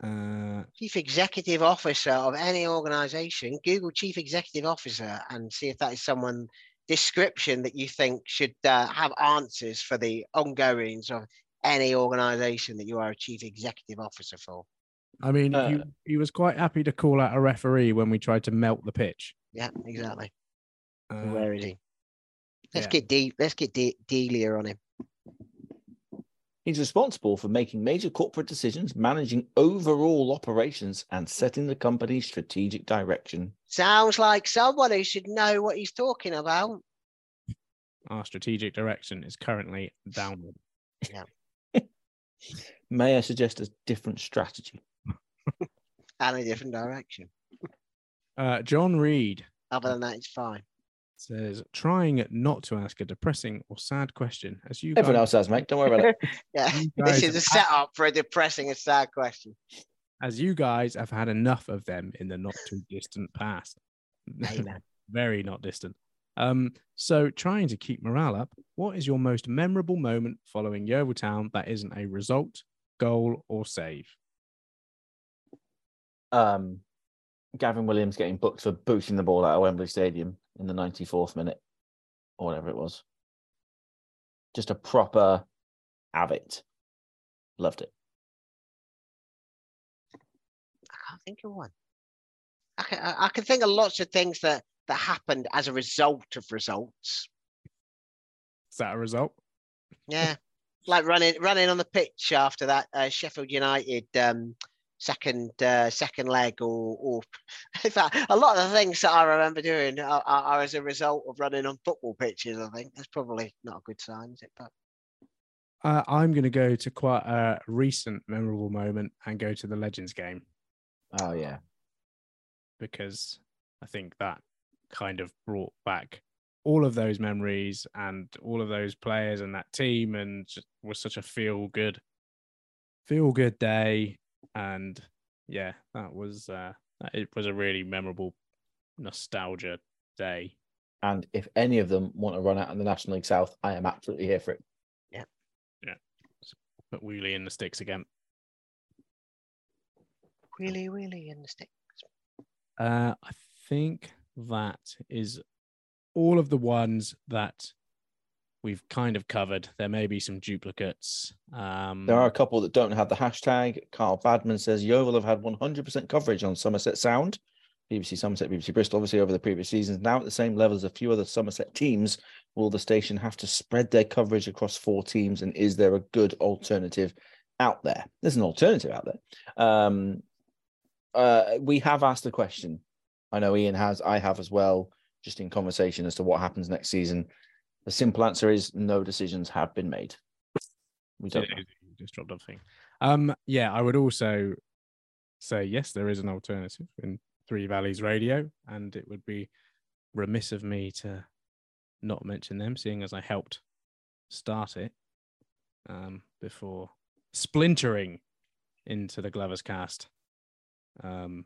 Uh, Chief Executive Officer of any organization, Google Chief Executive Officer and see if that is someone description that you think should uh, have answers for the ongoings of any organization that you are a chief executive officer for. I mean, Uh, he, he was quite happy to call out a referee when we tried to melt the pitch. Yeah, exactly. Uh, Where is he? Let's yeah. get D let's get D- Delia on him. He's responsible for making major corporate decisions, managing overall operations, and setting the company's strategic direction. Sounds like someone who should know what he's talking about. our strategic direction is currently downward. Yeah. May I suggest a different strategy? And a different direction. Uh, John Reed Other than that, it's fine. Says, trying not to ask a depressing or sad question, as you Everyone guys, else has, mate. Don't worry about it. Yeah, this is a have setup for a depressing and sad question. as you guys have had enough of them in the not too distant past. Very not distant. Um, so trying to keep morale up, what is your most memorable moment following Yeovil Town that isn't a result, goal, or save? Um, Gavin Williams getting booked for booting the ball out of Wembley Stadium in the 94th minute, or whatever it was. Just a proper have it. Loved it. I can't think of one. I can, I I can think of lots of things that that happened as a result of results. Is that a result? Yeah, like running running on the pitch after that uh, Sheffield United um, second uh, second leg, or or in fact, a lot of the things that I remember doing are, are, are as a result of running on football pitches. I think that's probably not a good sign, is it? But Uh, I'm going to go to quite a recent memorable moment and go to the Legends game Oh, yeah. because I think that kind of brought back all of those memories and all of those players and that team and just was such a feel good, feel good day. And yeah, that was, uh, it was a really memorable nostalgia day. And if any of them want to run out in the National League South, I am absolutely here for it. Yeah, yeah. Put Wheelie in the sticks again. really, really in the sticks. Uh, I think that is all of the ones that we've kind of covered. There may be some duplicates. Um, There are a couple that don't have the hashtag. Carl Badman says Yeovil have had 100% coverage on Somerset Sound, BBC Somerset, BBC Bristol, obviously over the previous seasons. Now at the same level as a few other Somerset teams, will the station have to spread their coverage across four teams? And is there a good alternative out there? There's an alternative out there. Um, uh, we have asked the question. I know Ian has, I have as well, just in conversation as to what happens next season. The simple answer is no decisions have been made. We don't it just dropped off thing. Um, yeah, I would also say yes, there is an alternative in Three Valleys Radio, and it would be remiss of me to not mention them, seeing as I helped start it um, before splintering into the Gloverscast um,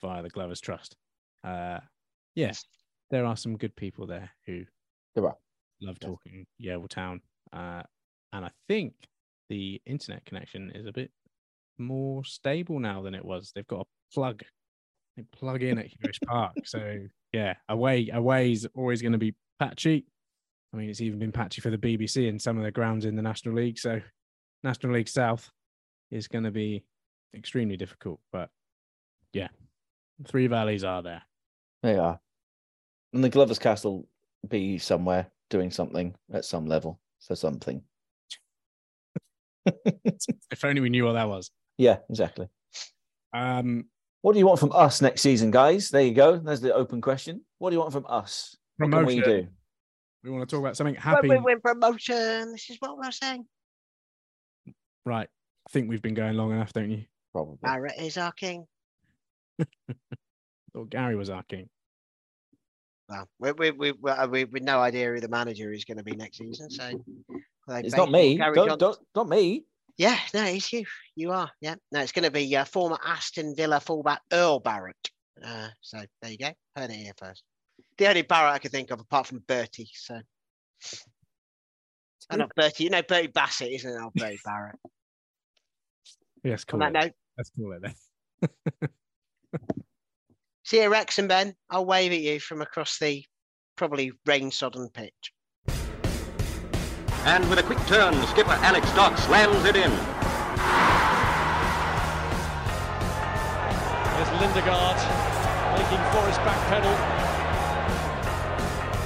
via the Glovers Trust. Uh, yes, there are some good people there who There are. Love Yes. talking Yeovil Town, uh, and I think the internet connection is a bit more stable now than it was. They've got a plug, they plug in at Huish Park, so yeah, away away is always going to be patchy. I mean, it's even been patchy for the BBC and some of the grounds in the National League. So, National League South is going to be extremely difficult. But yeah, three valleys are there. They are. And the Glovers Castle be somewhere doing something at some level for something. if only we knew what that was. Yeah, exactly. Um, What do you want from us next season, guys? There you go. There's the open question. What do you want from us? What can we promotion. do? We want to talk about something happy. we win promotion, this is what we're saying. Right. I think we've been going long enough, don't you? Probably. Barrett is our king. Thought Gary was our king. Well, we we we we, uh, we, we no idea who the manager is going to be next season. So they It's not me. Don't, don't, not me. Yeah, no, it's you. You are. Yeah, no, it's going to be uh, former Aston Villa fullback Earl Barrett. Uh, so there you go. Heard it here first. The only Barrett I could think of apart from Bertie. So. Oh, not Bertie. You know Bertie Bassett, isn't it? Oh, Bertie Barrett. Yes, On cool. that note, Let's call it then. see you, Wrexham, Ben. I'll wave at you from across the probably rain-sodden pitch. And with a quick turn, skipper Alex Dock slams it in. There's Lindegaard making Forrest backpedal.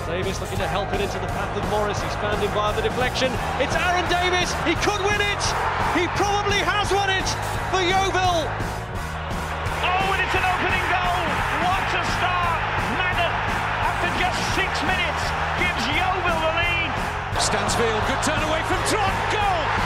Davis looking to help it into the path of Morris. He's found him via the deflection. It's Aaron Davis. He could win it. He probably has won it for Yeovil. Oh, and it's an opening goal. Stansfield, good turn away from Trot. Goal.